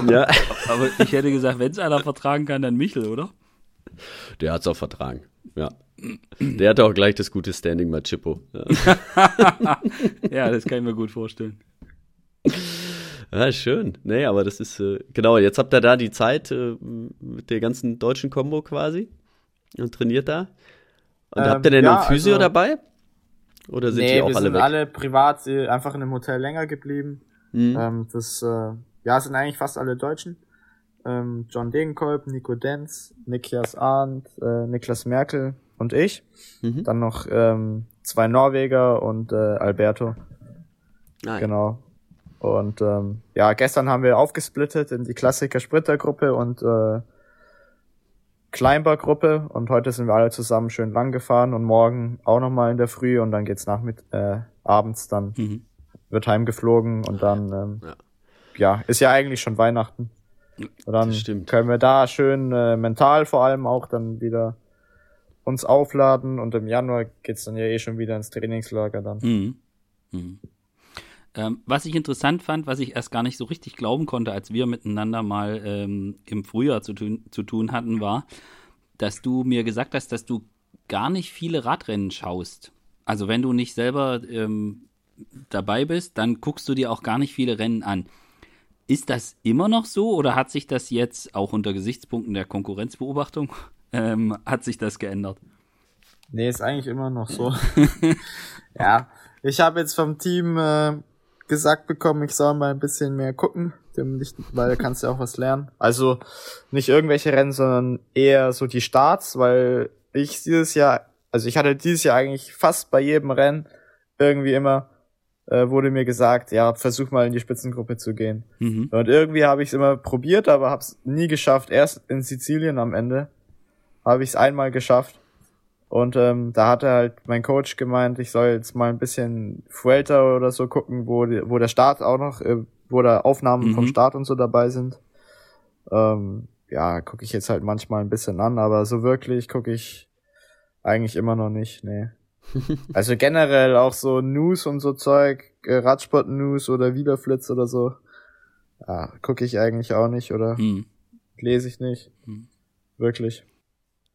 ja. Aber ich hätte gesagt, wenn es einer vertragen kann, dann Michel, oder? Der hat es auch vertragen. Ja. Der hatte auch gleich das gute Standing bei Chippo. Ja. ja, das kann ich mir gut vorstellen. Ja, schön. Nee, aber das ist, äh, genau, jetzt habt ihr da die Zeit äh, mit der ganzen deutschen Combo quasi und trainiert da. Und ähm, habt ihr denn ja, noch Physio also, dabei? Oder sind nee, die auch wir alle sind weg? alle privat äh, einfach in einem Hotel länger geblieben. Mhm. Ähm, das, äh, ja, sind eigentlich fast alle Deutschen ähm, John Degenkolb, Nico Denz, Niklas Arndt, äh, Niklas Merkel und ich. Mhm. Dann noch ähm, zwei Norweger und äh, Alberto. Ah, genau. Und ähm, ja, gestern haben wir aufgesplittet in die Klassiker-Sprinter-Gruppe und äh, Climber-Gruppe und heute sind wir alle zusammen schön lang gefahren und morgen auch nochmal in der Früh und dann geht's nach mit äh, abends dann mhm. wird heimgeflogen und dann ähm, ja. ja, ist ja eigentlich schon Weihnachten. Und dann können wir da schön äh, mental vor allem auch dann wieder uns aufladen und im Januar geht's dann ja eh schon wieder ins Trainingslager dann. Mhm. Mhm. Ähm, was ich interessant fand, was ich erst gar nicht so richtig glauben konnte, als wir miteinander mal ähm, im Frühjahr zu tun, zu tun hatten, war, dass du mir gesagt hast, dass du gar nicht viele Radrennen schaust. Also wenn du nicht selber ähm, dabei bist, dann guckst du dir auch gar nicht viele Rennen an. Ist das immer noch so oder hat sich das jetzt auch unter Gesichtspunkten der Konkurrenzbeobachtung, ähm, hat sich das geändert? Nee, ist eigentlich immer noch so. ja, ich habe jetzt vom Team äh, gesagt bekommen, ich soll mal ein bisschen mehr gucken, weil da kannst du auch was lernen. Also nicht irgendwelche Rennen, sondern eher so die Starts, weil ich dieses Jahr, also ich hatte dieses Jahr eigentlich fast bei jedem Rennen irgendwie immer äh, wurde mir gesagt, ja, versuch mal in die Spitzengruppe zu gehen. Mhm. Und irgendwie habe ich es immer probiert, aber habe es nie geschafft. Erst in Sizilien am Ende habe ich es einmal geschafft. Und ähm, da hatte halt mein Coach gemeint, ich soll jetzt mal ein bisschen Fuelta oder so gucken, wo, die, wo der Start auch noch, äh, wo da Aufnahmen mhm. vom Start und so dabei sind. Ähm, ja, gucke ich jetzt halt manchmal ein bisschen an, aber so wirklich gucke ich eigentlich immer noch nicht, nee. also generell auch so News und so Zeug, äh, Radsport-News oder Wiederflitz oder so. Ja, gucke ich eigentlich auch nicht oder hm. lese ich nicht. Hm. Wirklich.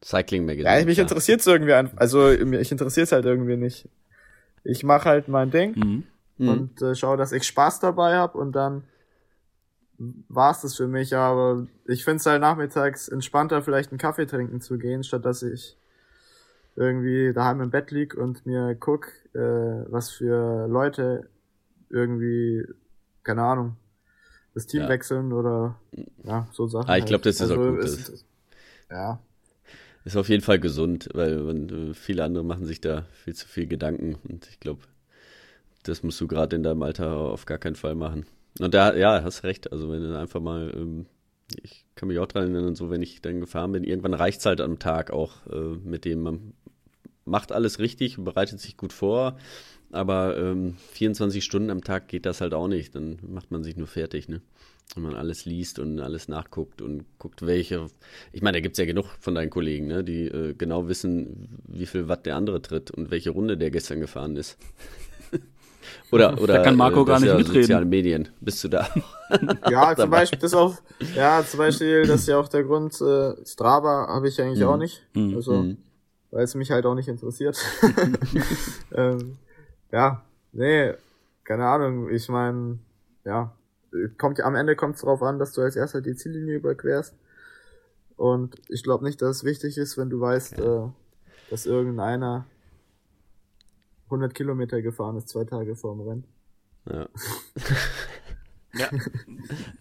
Cycling Magazine. Ja, mich ja. interessiert es irgendwie einfach. Also mich interessiert es halt irgendwie nicht. Ich mache halt mein Ding mhm. mhm. und äh, schaue, dass ich Spaß dabei habe und dann war's das für mich. Aber ich finde es halt nachmittags entspannter, vielleicht einen Kaffee trinken zu gehen, statt dass ich irgendwie daheim im Bett lieg und mir guck, äh, was für Leute irgendwie, keine Ahnung, das Team ja. wechseln oder ja, so Sachen. Ah, ich glaube, das ist also, auch gut. Ist, ist, ja. Ist auf jeden Fall gesund, weil man, viele andere machen sich da viel zu viel Gedanken und ich glaube, das musst du gerade in deinem Alter auf gar keinen Fall machen. Und da, ja, hast recht. Also wenn du einfach mal, ähm, ich kann mich auch dran erinnern, so wenn ich dann gefahren bin, irgendwann reicht's halt am Tag auch äh, mit dem, macht alles richtig, bereitet sich gut vor, aber ähm, 24 Stunden am Tag geht das halt auch nicht. Dann macht man sich nur fertig, ne? Wenn man alles liest und alles nachguckt und guckt, welche. Ich meine, da gibt es ja genug von deinen Kollegen, ne? die äh, genau wissen, wie viel Watt der andere tritt und welche Runde der gestern gefahren ist. oder, oder da kann Marco äh, gar nicht ja mitreden. Sozialen Medien. Bist du da? ja, zum Beispiel, das auch, ja, zum Beispiel, das ist ja auch der Grund, äh, Strava habe ich eigentlich mhm. auch nicht. Mhm. Also, mhm weil es mich halt auch nicht interessiert. ähm, ja, nee, keine Ahnung. Ich meine, ja, kommt am Ende kommt es darauf an, dass du als erster die Ziellinie überquerst. Und ich glaube nicht, dass es wichtig ist, wenn du weißt, ja. äh, dass irgendeiner 100 Kilometer gefahren ist, zwei Tage vorm Rennen. Ja. ja.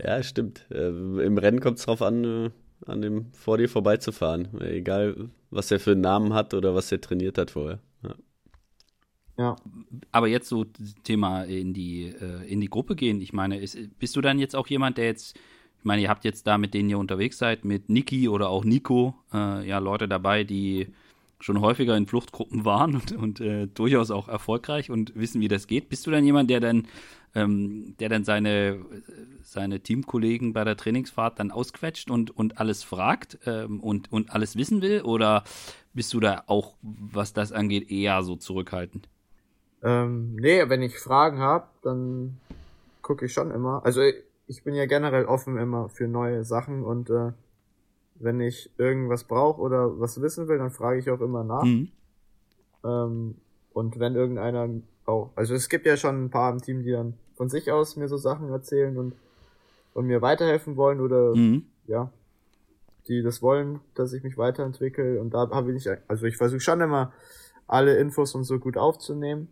ja, stimmt. Äh, Im Rennen kommt es darauf an, äh, an dem vor dir vorbeizufahren. Egal, was er für einen Namen hat oder was er trainiert hat vorher. Ja. Ja. Aber jetzt so Thema in die, äh, in die Gruppe gehen. Ich meine, ist, bist du dann jetzt auch jemand, der jetzt, ich meine, ihr habt jetzt da, mit denen ihr unterwegs seid, mit Niki oder auch Nico, äh, ja, Leute dabei, die schon häufiger in Fluchtgruppen waren und, und äh, durchaus auch erfolgreich und wissen, wie das geht. Bist du dann jemand, der dann, ähm, der dann seine, seine Teamkollegen bei der Trainingsfahrt dann ausquetscht und, und alles fragt ähm, und, und alles wissen will? Oder bist du da auch, was das angeht, eher so zurückhaltend? Ähm, nee, wenn ich Fragen habe, dann gucke ich schon immer. Also ich bin ja generell offen immer für neue Sachen und äh, wenn ich irgendwas brauche oder was wissen will, dann frage ich auch immer nach. Mhm. Ähm, und wenn irgendeiner auch, also es gibt ja schon ein paar im Team, die dann von sich aus mir so Sachen erzählen und, und mir weiterhelfen wollen oder Mhm. ja, die das wollen, dass ich mich weiterentwickle. Und da habe ich nicht, also ich versuche schon immer alle Infos und so gut aufzunehmen.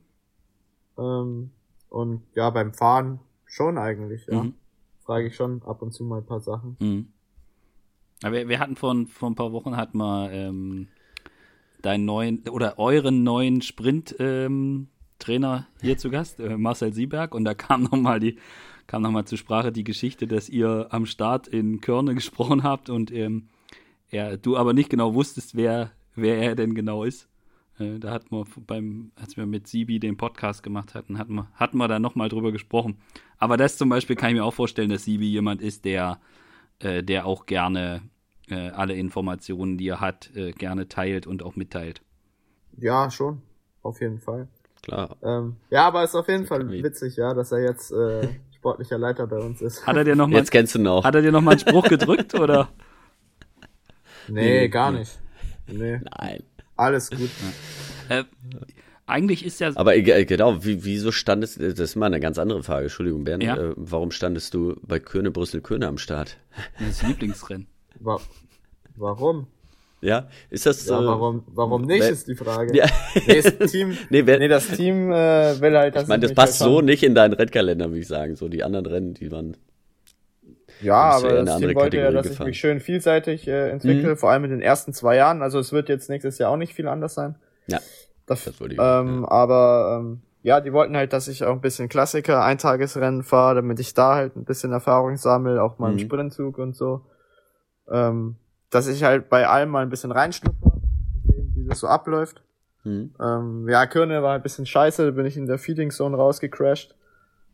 Ähm, und ja, beim Fahren schon eigentlich, ja. Mhm. Frage ich schon ab und zu mal ein paar Sachen. Mhm. Aber wir, hatten vor, vor ein paar Wochen hatten wir ähm, deinen neuen oder euren neuen Sprint-Trainer hier zu Gast, äh, Marcel Sieberg, und da kam nochmal die kam noch mal zur Sprache die Geschichte, dass ihr am Start in Körne gesprochen habt und ähm, er, du aber nicht genau wusstest, wer, wer er denn genau ist. Äh, da hatten wir beim, als wir mit Sibi den Podcast gemacht hatten, hatten wir, hatten wir da nochmal drüber gesprochen. Aber das zum Beispiel kann ich mir auch vorstellen, dass Sibi jemand ist, der, äh, der auch gerne äh, alle Informationen, die er hat, äh, gerne teilt und auch mitteilt. Ja, schon. Auf jeden Fall. Klar. Ähm, ja, aber ist auf jeden Fall witzig, ja, dass er jetzt äh, sportlicher Leiter bei uns ist. Hat er dir nochmal Jetzt kennst du ihn auch. hat er dir noch mal einen Spruch gedrückt oder? Nee, gar nicht. Nee, Nein. alles gut. Äh, eigentlich ist ja Aber äh, genau, wie, wieso standest das ist mal eine ganz andere Frage, Entschuldigung, Bernd. Ja. Äh, warum standest du bei Köhne, Brüssel, Köhne am Start? das Lieblingsrennen. Wa warum? Ja, ist das Ja, äh, warum, warum nicht, ist die Frage. Ja. Nee, das Team, Nee, wer- nee, das Team äh, will halt, dass Ich meine, das passt so nicht in deinen Rennkalender, würde ich sagen. So die anderen Rennen, die waren. Ja, aber in das Team wollte ja, Kategorie dass ich gefahren. mich schön vielseitig äh, entwickle, Mhm. vor allem in den ersten zwei Jahren. Also es wird jetzt nächstes Jahr auch nicht viel anders sein. Ja, Das, das wollte ich. ähm, Aber ähm, ja, die wollten halt, dass ich auch ein bisschen Klassiker, Eintagesrennen fahre, damit ich da halt ein bisschen Erfahrung sammle, auch mal im Mhm. Sprintzug und so. Ähm, dass ich halt bei allem mal ein bisschen reinschnuppere, sehen, wie das so abläuft. Hm. Ähm, ja, Körne war ein bisschen scheiße, da bin ich in der Feeding Zone rausgecrashed,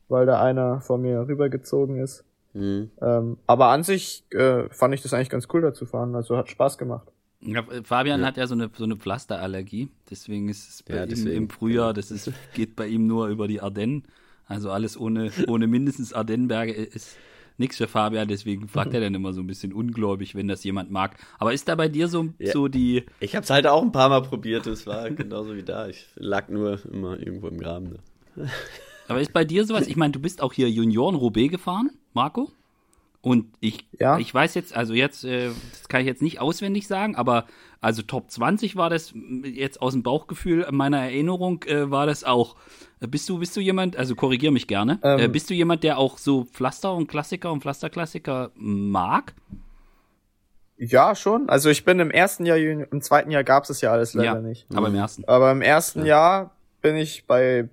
weil da einer vor mir rübergezogen ist. Hm. Ähm, aber an sich äh, fand ich das eigentlich ganz cool da zu fahren, also hat Spaß gemacht. Ja, Fabian Ja. hat ja so eine, so eine Pflasterallergie, deswegen ist es bei Ja, ihm deswegen. im Frühjahr, das ist, geht bei ihm nur über die Ardennen. Also alles ohne, ohne mindestens Ardennenberge ist nichts für Fabian, deswegen fragt er dann immer so ein bisschen ungläubig, wenn das jemand mag. Aber ist da bei dir so, Ja. so die, Ich habe es halt auch ein paar Mal probiert. Es war genauso wie da. Ich lag nur immer irgendwo im Graben. Ne? aber ist bei dir sowas, ich meine, du bist auch hier Junioren-Roubaix gefahren, Marco? Und ich, Ja. ich weiß jetzt, also jetzt, äh, das kann ich jetzt nicht auswendig sagen, aber also Top 20 war das jetzt aus dem Bauchgefühl meiner Erinnerung äh, war das auch. Äh, Bist du, bist du jemand, also korrigier mich gerne, Ähm. äh, bist du jemand, der auch so Pflaster und Klassiker und Pflasterklassiker mag? Ja, schon. Also ich bin im ersten Jahr, im zweiten Jahr gab's es ja alles leider ja, nicht. aber im ersten. Aber im ersten Jahr bin ich bei,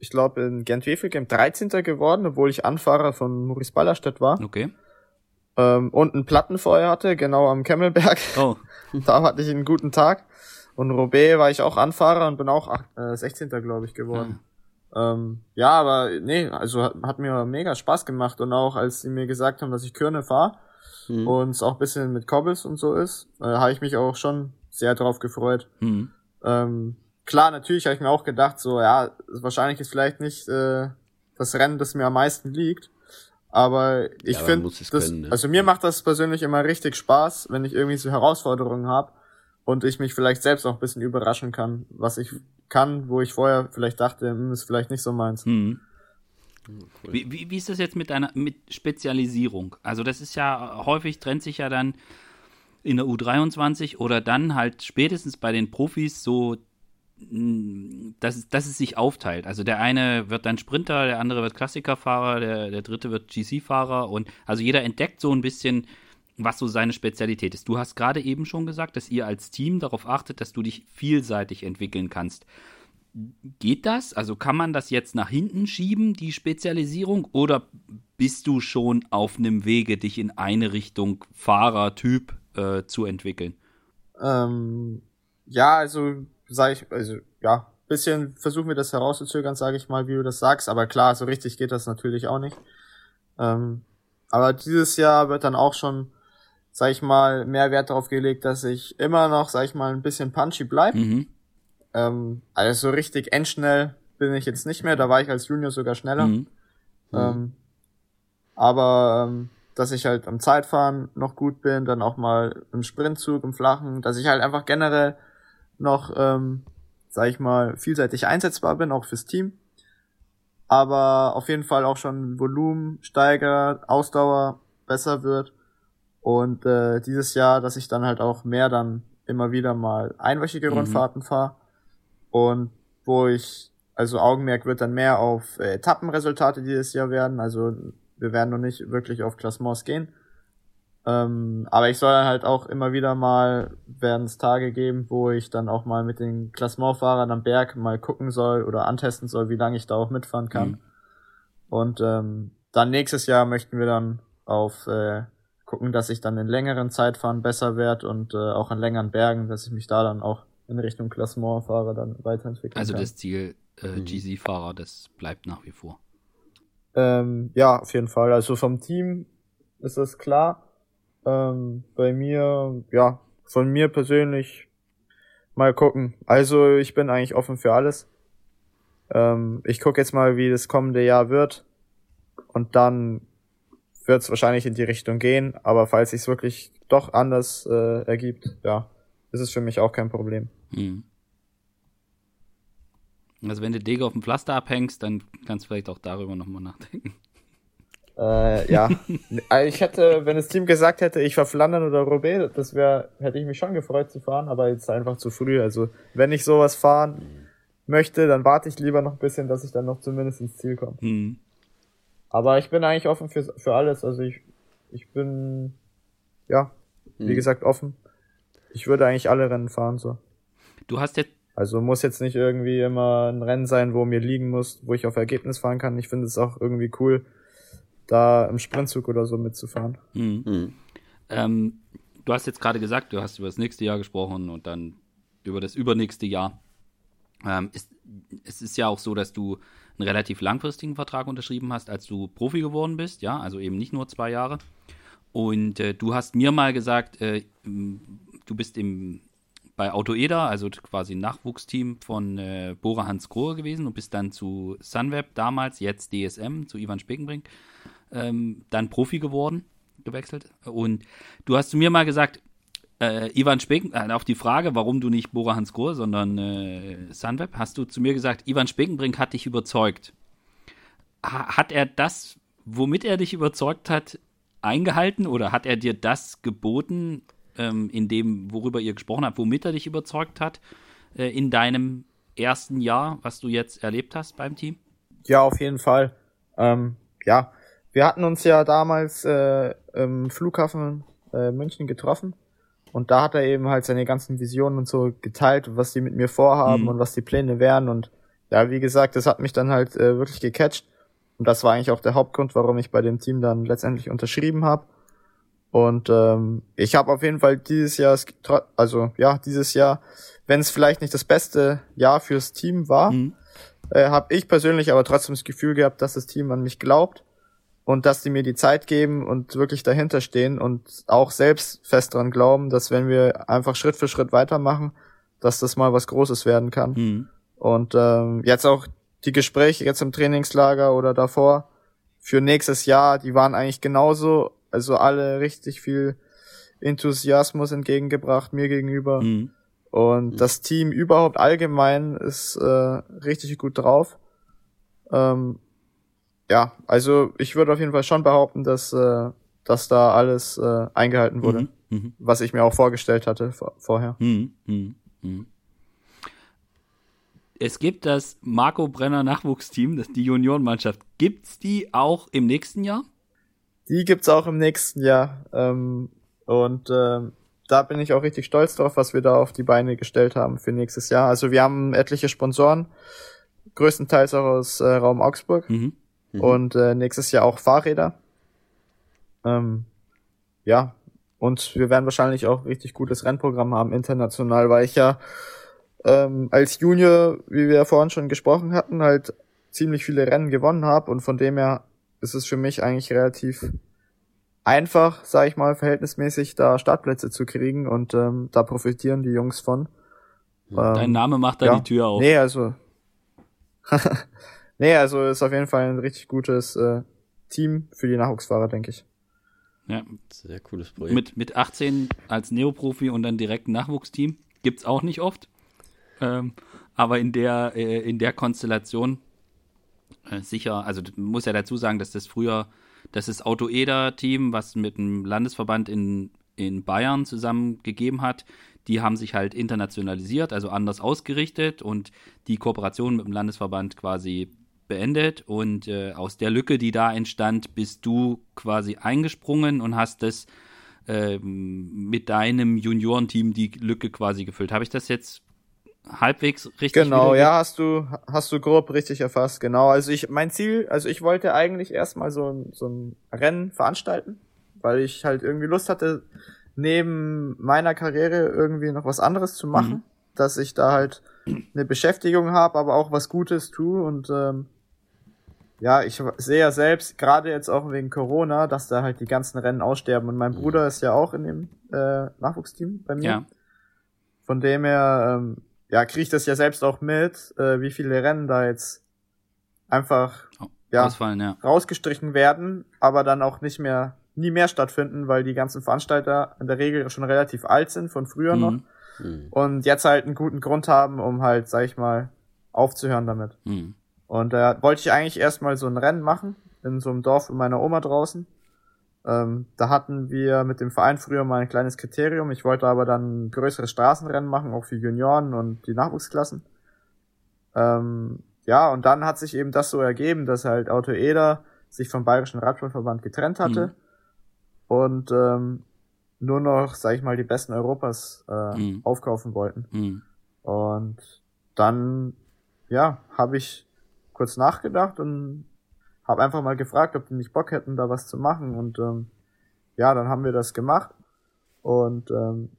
ich glaube, in Gent-Wevelgem 13. geworden, obwohl ich Anfahrer von Maurice Ballerstedt war. Okay. Ähm, und einen Plattenfeuer hatte, genau am Kemmelberg. Oh, da hatte ich einen guten Tag. Und Roubaix war ich auch Anfahrer und bin auch ach- äh, 16. glaube ich geworden. Ähm, ja, aber nee, also hat, hat mir mega Spaß gemacht und auch als sie mir gesagt haben, dass ich Körne fahre Hm. und es auch ein bisschen mit Cobbles und so ist, äh, habe ich mich auch schon sehr drauf gefreut. hm. Ähm, klar, natürlich habe ich mir auch gedacht, so ja, wahrscheinlich ist vielleicht nicht äh, das Rennen, das mir am meisten liegt. Aber ich man finde, ne? also mir macht das persönlich immer richtig Spaß, wenn ich irgendwie so Herausforderungen habe und ich mich vielleicht selbst auch ein bisschen überraschen kann, was ich kann, wo ich vorher vielleicht dachte, hm, ist vielleicht nicht so meins. Hm. Wie, wie, wie ist das jetzt mit deiner mit Spezialisierung? Also das ist ja häufig trennt sich ja dann in der U23 oder dann halt spätestens bei den Profis so, dass, es- dass es sich aufteilt. Also der eine wird dann Sprinter, der andere wird Klassikerfahrer, der, der dritte wird GC-Fahrer und also jeder entdeckt so ein bisschen, was so seine Spezialität ist. Du hast gerade eben schon gesagt, dass ihr als Team darauf achtet, dass du dich vielseitig entwickeln kannst. geht das? Also kann man das jetzt nach hinten schieben, die Spezialisierung, oder bist du schon auf einem Wege, dich in eine Richtung Fahrertyp äh, zu entwickeln? Ähm, ja, also sage ich, also ja, bisschen versuchen wir das herauszuzögern, sage ich mal, wie du das sagst. Aber klar, so richtig geht das natürlich auch nicht. Ähm, aber dieses Jahr wird dann auch schon, sag ich mal, mehr Wert darauf gelegt, dass ich immer noch, sag ich mal, ein bisschen punchy bleib. Mhm. Ähm, also so richtig endschnell bin ich jetzt nicht mehr. Da war ich als Junior sogar schneller. Mhm. Ähm, aber ähm, dass ich halt am Zeitfahren noch gut bin, dann auch mal im Sprintzug, im Flachen, dass ich halt einfach generell noch, ähm, sag ich mal, vielseitig einsetzbar bin, auch fürs Team. Aber auf jeden Fall auch schon Volumen steigert, Ausdauer besser wird. Und äh, dieses Jahr, dass ich dann halt auch mehr dann immer wieder mal einwöchige mhm. Rundfahrten fahre. Und wo ich, also Augenmerk wird dann mehr auf äh, Etappenresultate dieses Jahr werden. Also wir werden noch nicht wirklich auf Klassements gehen. Ähm, aber ich soll halt auch immer wieder mal, werden es Tage geben, wo ich dann auch mal mit den Klassementfahrern am Berg mal gucken soll oder antesten soll, wie lange ich da auch mitfahren kann. Mhm. Und ähm, dann nächstes Jahr möchten wir dann auf äh, gucken, dass ich dann in längeren Zeitfahren besser werde und äh, auch in längeren Bergen, dass ich mich da dann auch in Richtung Klassementfahrer dann weiterentwickeln also kann. Also das Ziel äh, mhm. GC-Fahrer, das bleibt nach wie vor. Ähm, ja, auf jeden Fall. Also vom Team ist das klar. Ähm, bei mir, ja, von mir persönlich mal gucken. Also ich bin eigentlich offen für alles. Ähm, ich gucke jetzt mal, wie das kommende Jahr wird. Und dann wird es wahrscheinlich in die Richtung gehen. Aber falls sich wirklich doch anders äh, ergibt, ja, ist es für mich auch kein Problem. Hm. Also wenn du Dege auf dem Pflaster abhängst, dann kannst du vielleicht auch darüber nochmal nachdenken. Äh, ja. Also ich hätte, wenn das Team gesagt hätte, ich fahr Flandern oder Roubaix, das wäre, hätte ich mich schon gefreut zu fahren, aber jetzt einfach zu früh. Also wenn ich sowas fahren möchte, dann warte ich lieber noch ein bisschen, dass ich dann noch zumindest ins Ziel komme. Mhm. Aber ich bin eigentlich offen für, für alles. Also ich, ich bin, ja, wie mhm. gesagt, offen. Ich würde eigentlich alle Rennen fahren, so. Du hast jetzt also muss jetzt nicht irgendwie immer ein Rennen sein, wo mir liegen muss, wo ich auf Ergebnis fahren kann. Ich finde es auch irgendwie cool, da im Sprintzug oder so mitzufahren. Mhm. Mhm. Ähm, du hast jetzt gerade gesagt, du hast über das nächste Jahr gesprochen und dann über das übernächste Jahr. Ähm, ist, es ist ja auch so, dass du einen relativ langfristigen Vertrag unterschrieben hast, als du Profi geworden bist, ja, also eben nicht nur zwei Jahre. Und äh, du hast mir mal gesagt, äh, du bist im bei Autoeda, also quasi Nachwuchsteam von äh, Bora Hans Grohe gewesen und bist dann zu Sunweb damals, jetzt DSM, zu Ivan Spekenbrink, ähm, dann Profi geworden, gewechselt. Und du hast zu mir mal gesagt, äh, Ivan Speken, äh, auf die Frage, warum du nicht Bora Hans Grohe, sondern äh, Sunweb, hast du zu mir gesagt, Ivan Spekenbrink hat dich überzeugt. Ha hat er das, womit er dich überzeugt hat, eingehalten oder hat er dir das geboten, ähm, in dem, worüber ihr gesprochen habt, womit er dich überzeugt hat äh, in deinem ersten Jahr, was du jetzt erlebt hast beim Team? Ja, auf jeden Fall. Ähm, ja, wir hatten uns ja damals äh, im Flughafen äh, München getroffen und da hat er eben halt seine ganzen Visionen und so geteilt, was die mit mir vorhaben mhm. und was die Pläne wären und ja, wie gesagt, das hat mich dann halt äh, wirklich gecatcht und das war eigentlich auch der Hauptgrund, warum ich bei dem Team dann letztendlich unterschrieben habe. Und ähm, ich habe auf jeden Fall dieses Jahr, also ja, dieses Jahr, wenn es vielleicht nicht das beste Jahr fürs Team war, mhm. äh, habe ich persönlich aber trotzdem das Gefühl gehabt, dass das Team an mich glaubt und dass die mir die Zeit geben und wirklich dahinter stehen und auch selbst fest dran glauben, dass wenn wir einfach Schritt für Schritt weitermachen, dass das mal was Großes werden kann. Mhm. Und ähm, jetzt auch die Gespräche jetzt im Trainingslager oder davor für nächstes Jahr, die waren eigentlich genauso also alle richtig viel Enthusiasmus entgegengebracht mir gegenüber. Mhm. Und mhm. das Team überhaupt allgemein ist äh, richtig gut drauf. Ähm, ja, also ich würde auf jeden Fall schon behaupten, dass, äh, dass da alles äh, eingehalten wurde, mhm. mhm. was ich mir auch vorgestellt hatte vor, vorher. Mhm. Mhm. mhm. Es gibt das Marco Brenner Nachwuchsteam, das die Juniorenmannschaft. Gibt's die auch im nächsten Jahr? Die gibt's auch im nächsten Jahr. Ähm, und ähm, da bin ich auch richtig stolz drauf, was wir da auf die Beine gestellt haben für nächstes Jahr. Also wir haben etliche Sponsoren, größtenteils auch aus äh, Raum Augsburg Mhm. Mhm. und äh, nächstes Jahr auch Fahrräder. Ähm, ja, und wir werden wahrscheinlich auch richtig gutes Rennprogramm haben international, weil ich ja ähm, als Junior, wie wir ja vorhin schon gesprochen hatten, halt ziemlich viele Rennen gewonnen habe und von dem her ist es für mich eigentlich relativ einfach, sag ich mal, verhältnismäßig da Startplätze zu kriegen und ähm, da profitieren die Jungs von. Dein Ähm, Name macht da ja. die Tür auf. Nee, also. nee, also ist auf jeden Fall ein richtig gutes äh, Team für die Nachwuchsfahrer, denke ich. Ja. Sehr cooles Projekt. Mit, mit 18 als Neoprofi und dann direkt ein Nachwuchsteam. Gibt's auch nicht oft. Ähm, aber in der, äh, in der Konstellation äh, sicher, also muss ja dazu sagen, dass das früher, das ist Auto Eder Team, was mit dem Landesverband in, in Bayern zusammen gegeben hat. Die haben sich halt internationalisiert, also anders ausgerichtet und die Kooperation mit dem Landesverband quasi beendet. Und äh, aus der Lücke, die da entstand, bist du quasi eingesprungen und hast das ähm, mit deinem Juniorenteam die Lücke quasi gefüllt. Habe ich das jetzt halbwegs richtig Genau, ja, hast du, hast du grob richtig erfasst, genau. Also ich, mein Ziel, also ich wollte eigentlich erstmal so ein, so ein Rennen veranstalten, weil ich halt irgendwie Lust hatte, neben meiner Karriere irgendwie noch was anderes zu machen, Mhm. dass ich da halt eine Beschäftigung habe, aber auch was Gutes tue und ähm, ja, ich sehe ja selbst, gerade jetzt auch wegen Corona, dass da halt die ganzen Rennen aussterben und mein Bruder ist ja auch in dem äh, Nachwuchsteam bei mir. Ja, Von dem her, ähm, ja, kriege ich das ja selbst auch mit, äh, wie viele Rennen da jetzt einfach ja, ausfallen, ja. rausgestrichen werden, aber dann auch nicht mehr, nie mehr stattfinden, weil die ganzen Veranstalter in der Regel schon relativ alt sind, von früher noch, Mhm. Mhm. und jetzt halt einen guten Grund haben, um halt, sag ich mal, aufzuhören damit. Mhm. Und da wollte ich eigentlich erstmal so ein Rennen machen, in so einem Dorf mit meiner Oma draußen. Ähm, da hatten wir mit dem Verein früher mal ein kleines Kriterium. Ich wollte aber dann ein größeres Straßenrennen machen, auch für Junioren und die Nachwuchsklassen. Ähm, ja, und dann hat sich eben das so ergeben, dass halt Auto Eder sich vom Bayerischen Radsportverband getrennt hatte Mhm. und ähm, nur noch, sag ich mal, die besten Europas äh, Mhm. aufkaufen wollten. Mhm. Und dann, ja, habe ich kurz nachgedacht und habe einfach mal gefragt, ob die nicht Bock hätten, da was zu machen. Und ähm, ja, dann haben wir das gemacht. Und ähm,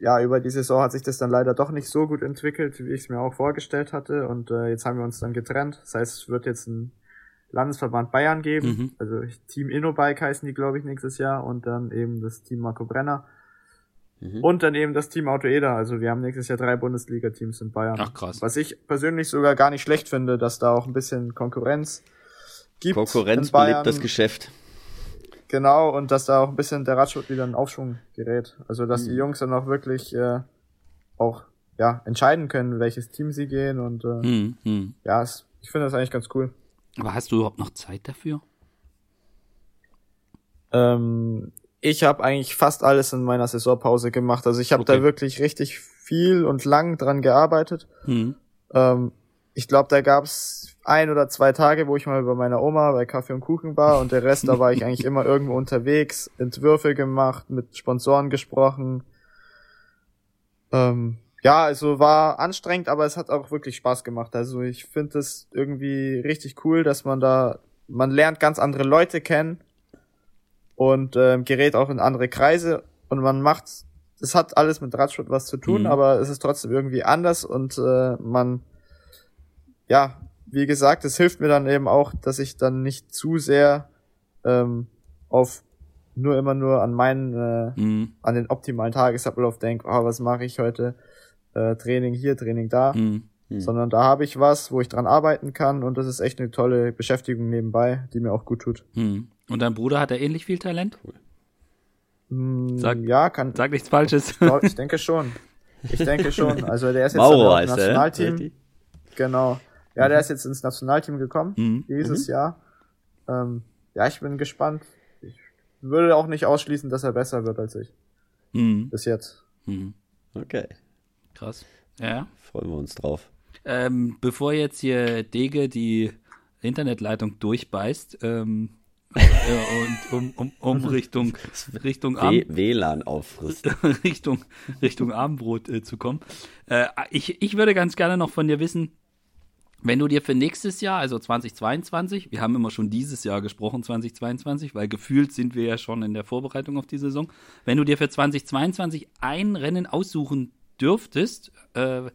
ja, über die Saison hat sich das dann leider doch nicht so gut entwickelt, wie ich es mir auch vorgestellt hatte. Und äh, jetzt haben wir uns dann getrennt. Das heißt, es wird jetzt ein Landesverband Bayern geben. Mhm. Also Team InnoBike heißen die, glaube ich, nächstes Jahr. Und dann eben das Team Marco Brenner. Mhm. Und dann eben das Team Auto Eder. Also wir haben nächstes Jahr drei Bundesliga-Teams in Bayern. Ach, krass. Was ich persönlich sogar gar nicht schlecht finde, dass da auch ein bisschen Konkurrenz gibt. Konkurrenz in Bayern. belebt das Geschäft. Genau, und dass da auch ein bisschen der Radsport wieder in Aufschwung gerät. Also dass Mhm. die Jungs dann auch wirklich äh, auch ja entscheiden können, welches Team sie gehen. Und äh, Mhm. Mhm. ja, es, ich finde das eigentlich ganz cool. Aber hast du überhaupt noch Zeit dafür? Ähm, ich habe eigentlich fast alles in meiner Saisonpause gemacht. Also ich habe Okay. da wirklich richtig viel und lang dran gearbeitet. Mhm. Ähm, ich glaube, da gab's ein oder zwei Tage, wo ich mal bei meiner Oma bei Kaffee und Kuchen war und der Rest, da war ich eigentlich immer irgendwo unterwegs, Entwürfe gemacht, mit Sponsoren gesprochen. Ähm, ja, also war anstrengend, aber es hat auch wirklich Spaß gemacht. Also ich finde es irgendwie richtig cool, dass man da, man lernt ganz andere Leute kennen und ähm, gerät auch in andere Kreise und man macht, es hat alles mit Radsport was zu tun, Mhm. aber es ist trotzdem irgendwie anders und äh, man, ja, wie gesagt, es hilft mir dann eben auch, dass ich dann nicht zu sehr ähm, auf nur immer nur an meinen, äh, Mhm. an den optimalen Tagesablauf denke, oh, was mache ich heute? Äh, Training hier, Training da, Mhm. Mhm. sondern da habe ich was, wo ich dran arbeiten kann und das ist echt eine tolle Beschäftigung nebenbei, die mir auch gut tut. Mhm. Und dein Bruder hat er ähnlich viel Talent? Hm, Sag- ja, kann, Sag nichts Falsches. glaub, ich denke schon. Ich denke schon. Also der ist jetzt Mauro auch im er. Nationalteam. Richtig? Genau. Ja, der ist jetzt ins Nationalteam gekommen Mhm. dieses Jahr. Ähm, ja, ich bin gespannt. Ich würde auch nicht ausschließen, dass er besser wird als ich. Mhm. Bis jetzt. Mhm. Okay, Krass. Ja. freuen wir uns drauf. Ähm, bevor jetzt hier Dege die Internetleitung durchbeißt, ähm, und um, um, um Richtung, Richtung W WLAN auffrisst. Richtung, Richtung Abendbrot äh, zu kommen. Äh, ich, ich würde ganz gerne noch von dir wissen, wenn du dir für nächstes Jahr, also 2022, wir haben immer schon dieses Jahr gesprochen, 2022, weil gefühlt sind wir ja schon in der Vorbereitung auf die Saison. Wenn du dir für 2022 ein Rennen aussuchen dürftest, äh,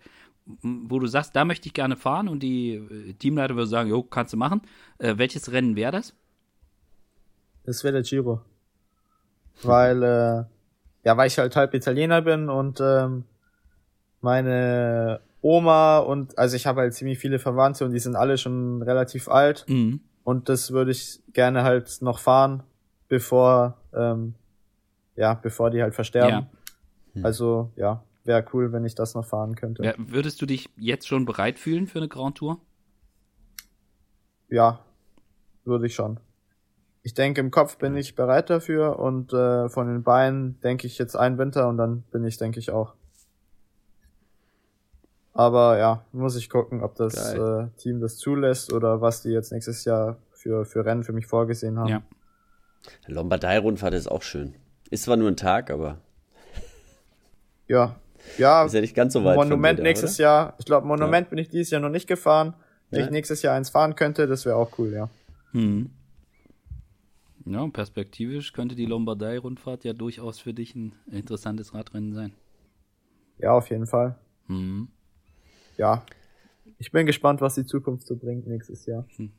wo du sagst, da möchte ich gerne fahren und die äh, Teamleiter würde sagen, jo, kannst du machen. Äh, welches Rennen wäre das? Das wäre der Giro. Weil, äh, ja, weil ich halt halb Italiener bin und ähm, meine Oma und also ich habe halt ziemlich viele Verwandte und die sind alle schon relativ alt. Mhm. Und das würde ich gerne halt noch fahren, bevor, ähm, ja, bevor die halt versterben. Ja. Hm. Also, ja, wäre cool, wenn ich das noch fahren könnte. Ja, würdest du dich jetzt schon bereit fühlen für eine Grand Tour? Ja, würde ich schon. Ich denke, im Kopf bin ich bereit dafür und äh, von den Beinen denke ich jetzt einen Winter und dann bin ich, denke ich, auch. Aber ja, muss ich gucken, ob das äh, Team das zulässt oder was die jetzt nächstes Jahr für, für Rennen für mich vorgesehen haben. Ja. Lombardei-Rundfahrt ist auch schön. Ist zwar nur ein Tag, aber Ja, ja ist ja nicht ganz so weit. Monument dir, nächstes oder? Jahr. Ich glaube, Monument bin ich dieses Jahr noch nicht gefahren. Wenn Ja. ich nächstes Jahr eins fahren könnte, das wäre auch cool, ja. Mhm. Ja, perspektivisch könnte die Lombardei-Rundfahrt ja durchaus für dich ein interessantes Radrennen sein. Ja, auf jeden Fall. Mhm. Ja. Ich bin gespannt, was die Zukunft so bringt nächstes Jahr. Hm.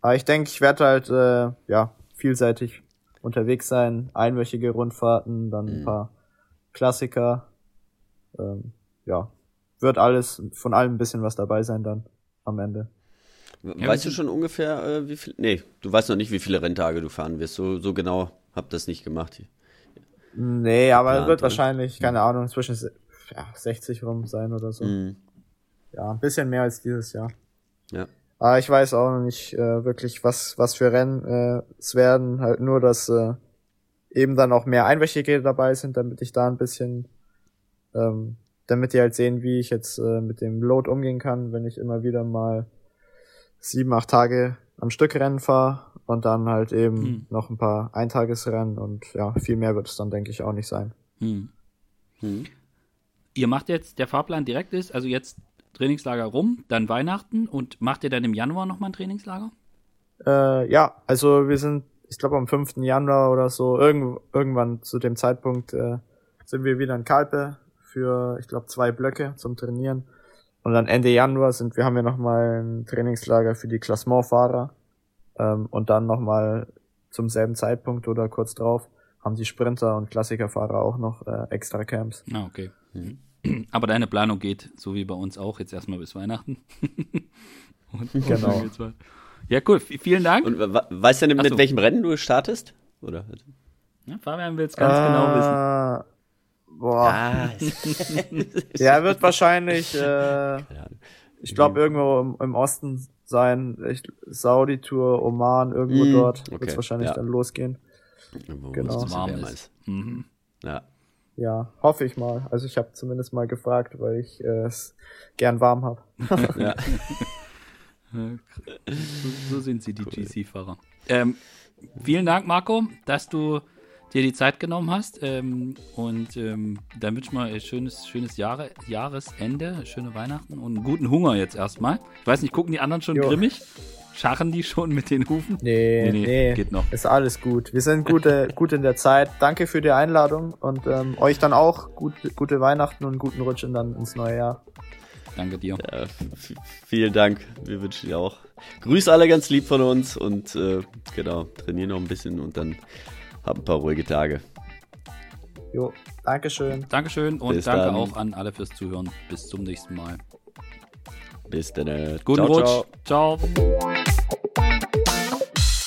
Aber ich denke, ich werde halt, äh, ja, vielseitig unterwegs sein. Einwöchige Rundfahrten, dann ein Mhm. paar Klassiker. Ähm, ja. Wird alles, von allem ein bisschen was dabei sein dann am Ende. Ja, weißt du schon ungefähr, äh, wie viel? Nee, du weißt noch nicht, wie viele Renntage du fahren wirst. So, so genau hab das nicht gemacht. Nee, aber Geplant, wird wahrscheinlich, keine Ahnung, zwischen ja, 60 rum sein oder so. Mhm. Ja, ein bisschen mehr als dieses Jahr. Ja. Aber ich weiß auch noch nicht äh, wirklich, was, was für Rennen äh, es werden. Halt nur, dass äh, eben dann auch mehr Einwöchige dabei sind, damit ich da ein bisschen, ähm, damit die halt sehen, wie ich jetzt äh, mit dem Load umgehen kann, wenn ich immer wieder mal sieben, acht Tage am Stück Rennen fahre und dann halt eben Hm. noch ein paar Eintagesrennen und ja, viel mehr wird es dann, denke ich, auch nicht sein. Mhm. Mhm. Ihr macht jetzt, der Fahrplan direkt ist, also jetzt Trainingslager rum, dann Weihnachten und macht ihr dann im Januar nochmal ein Trainingslager? Äh, ja, also wir sind, ich glaube am 5. Januar oder so, irgend, irgendwann zu dem Zeitpunkt äh, sind wir wieder in Kalpe für, ich glaube, zwei Blöcke zum Trainieren. Und dann Ende Januar sind wir, haben wir nochmal ein Trainingslager für die Klassementfahrer. Ähm, und dann nochmal zum selben Zeitpunkt oder kurz drauf haben die Sprinter und Klassikerfahrer auch noch äh, extra Camps. Ah, okay. Mhm. Aber deine Planung geht, so wie bei uns auch, jetzt erstmal bis Weihnachten. und, und Genau. weiter. Ja, cool. Vielen Dank. Und we- weißt du denn, mit so. welchem Rennen du startest? Oder? Ja, Fabian will es ganz genau wissen. Boah. Ah, Ja, wird wahrscheinlich, äh. Ich glaube irgendwo im, im Osten sein, Saudi-Tour, Oman, irgendwo Mm, dort okay, wird es wahrscheinlich ja. dann losgehen. Wo Genau. es warm ist. Mhm. Ja. Ja, hoffe ich mal. Also ich habe zumindest mal gefragt, weil ich äh, es gern warm habe. ja. So, so sind sie, die GC-Fahrer. Ähm, vielen Dank, Marco, dass du dir die Zeit genommen hast. Ähm, und ähm, dann wünsche ich mal ein schönes, schönes Jahre, Jahresende, schöne Weihnachten und einen guten Hunger jetzt erstmal. Ich weiß nicht, gucken die anderen schon Jo. grimmig? Scharren die schon mit den Hufen? Nee, Nee, nee, nee, geht noch. Ist alles gut. Wir sind gute, gut in der Zeit. Danke für die Einladung und ähm, euch dann auch gut, gute Weihnachten und einen guten Rutsch in dann ins neue Jahr. Danke dir. Ja, vielen Dank. Wir wünschen dir auch. Grüß alle ganz lieb von uns und äh, genau, trainier noch ein bisschen und dann hab ein paar ruhige Tage. Jo, Dankeschön. Dankeschön und Bis danke dann. auch an alle fürs Zuhören. Bis zum nächsten Mal. Bis dann. Guten ciao, Rutsch. Ciao. ciao.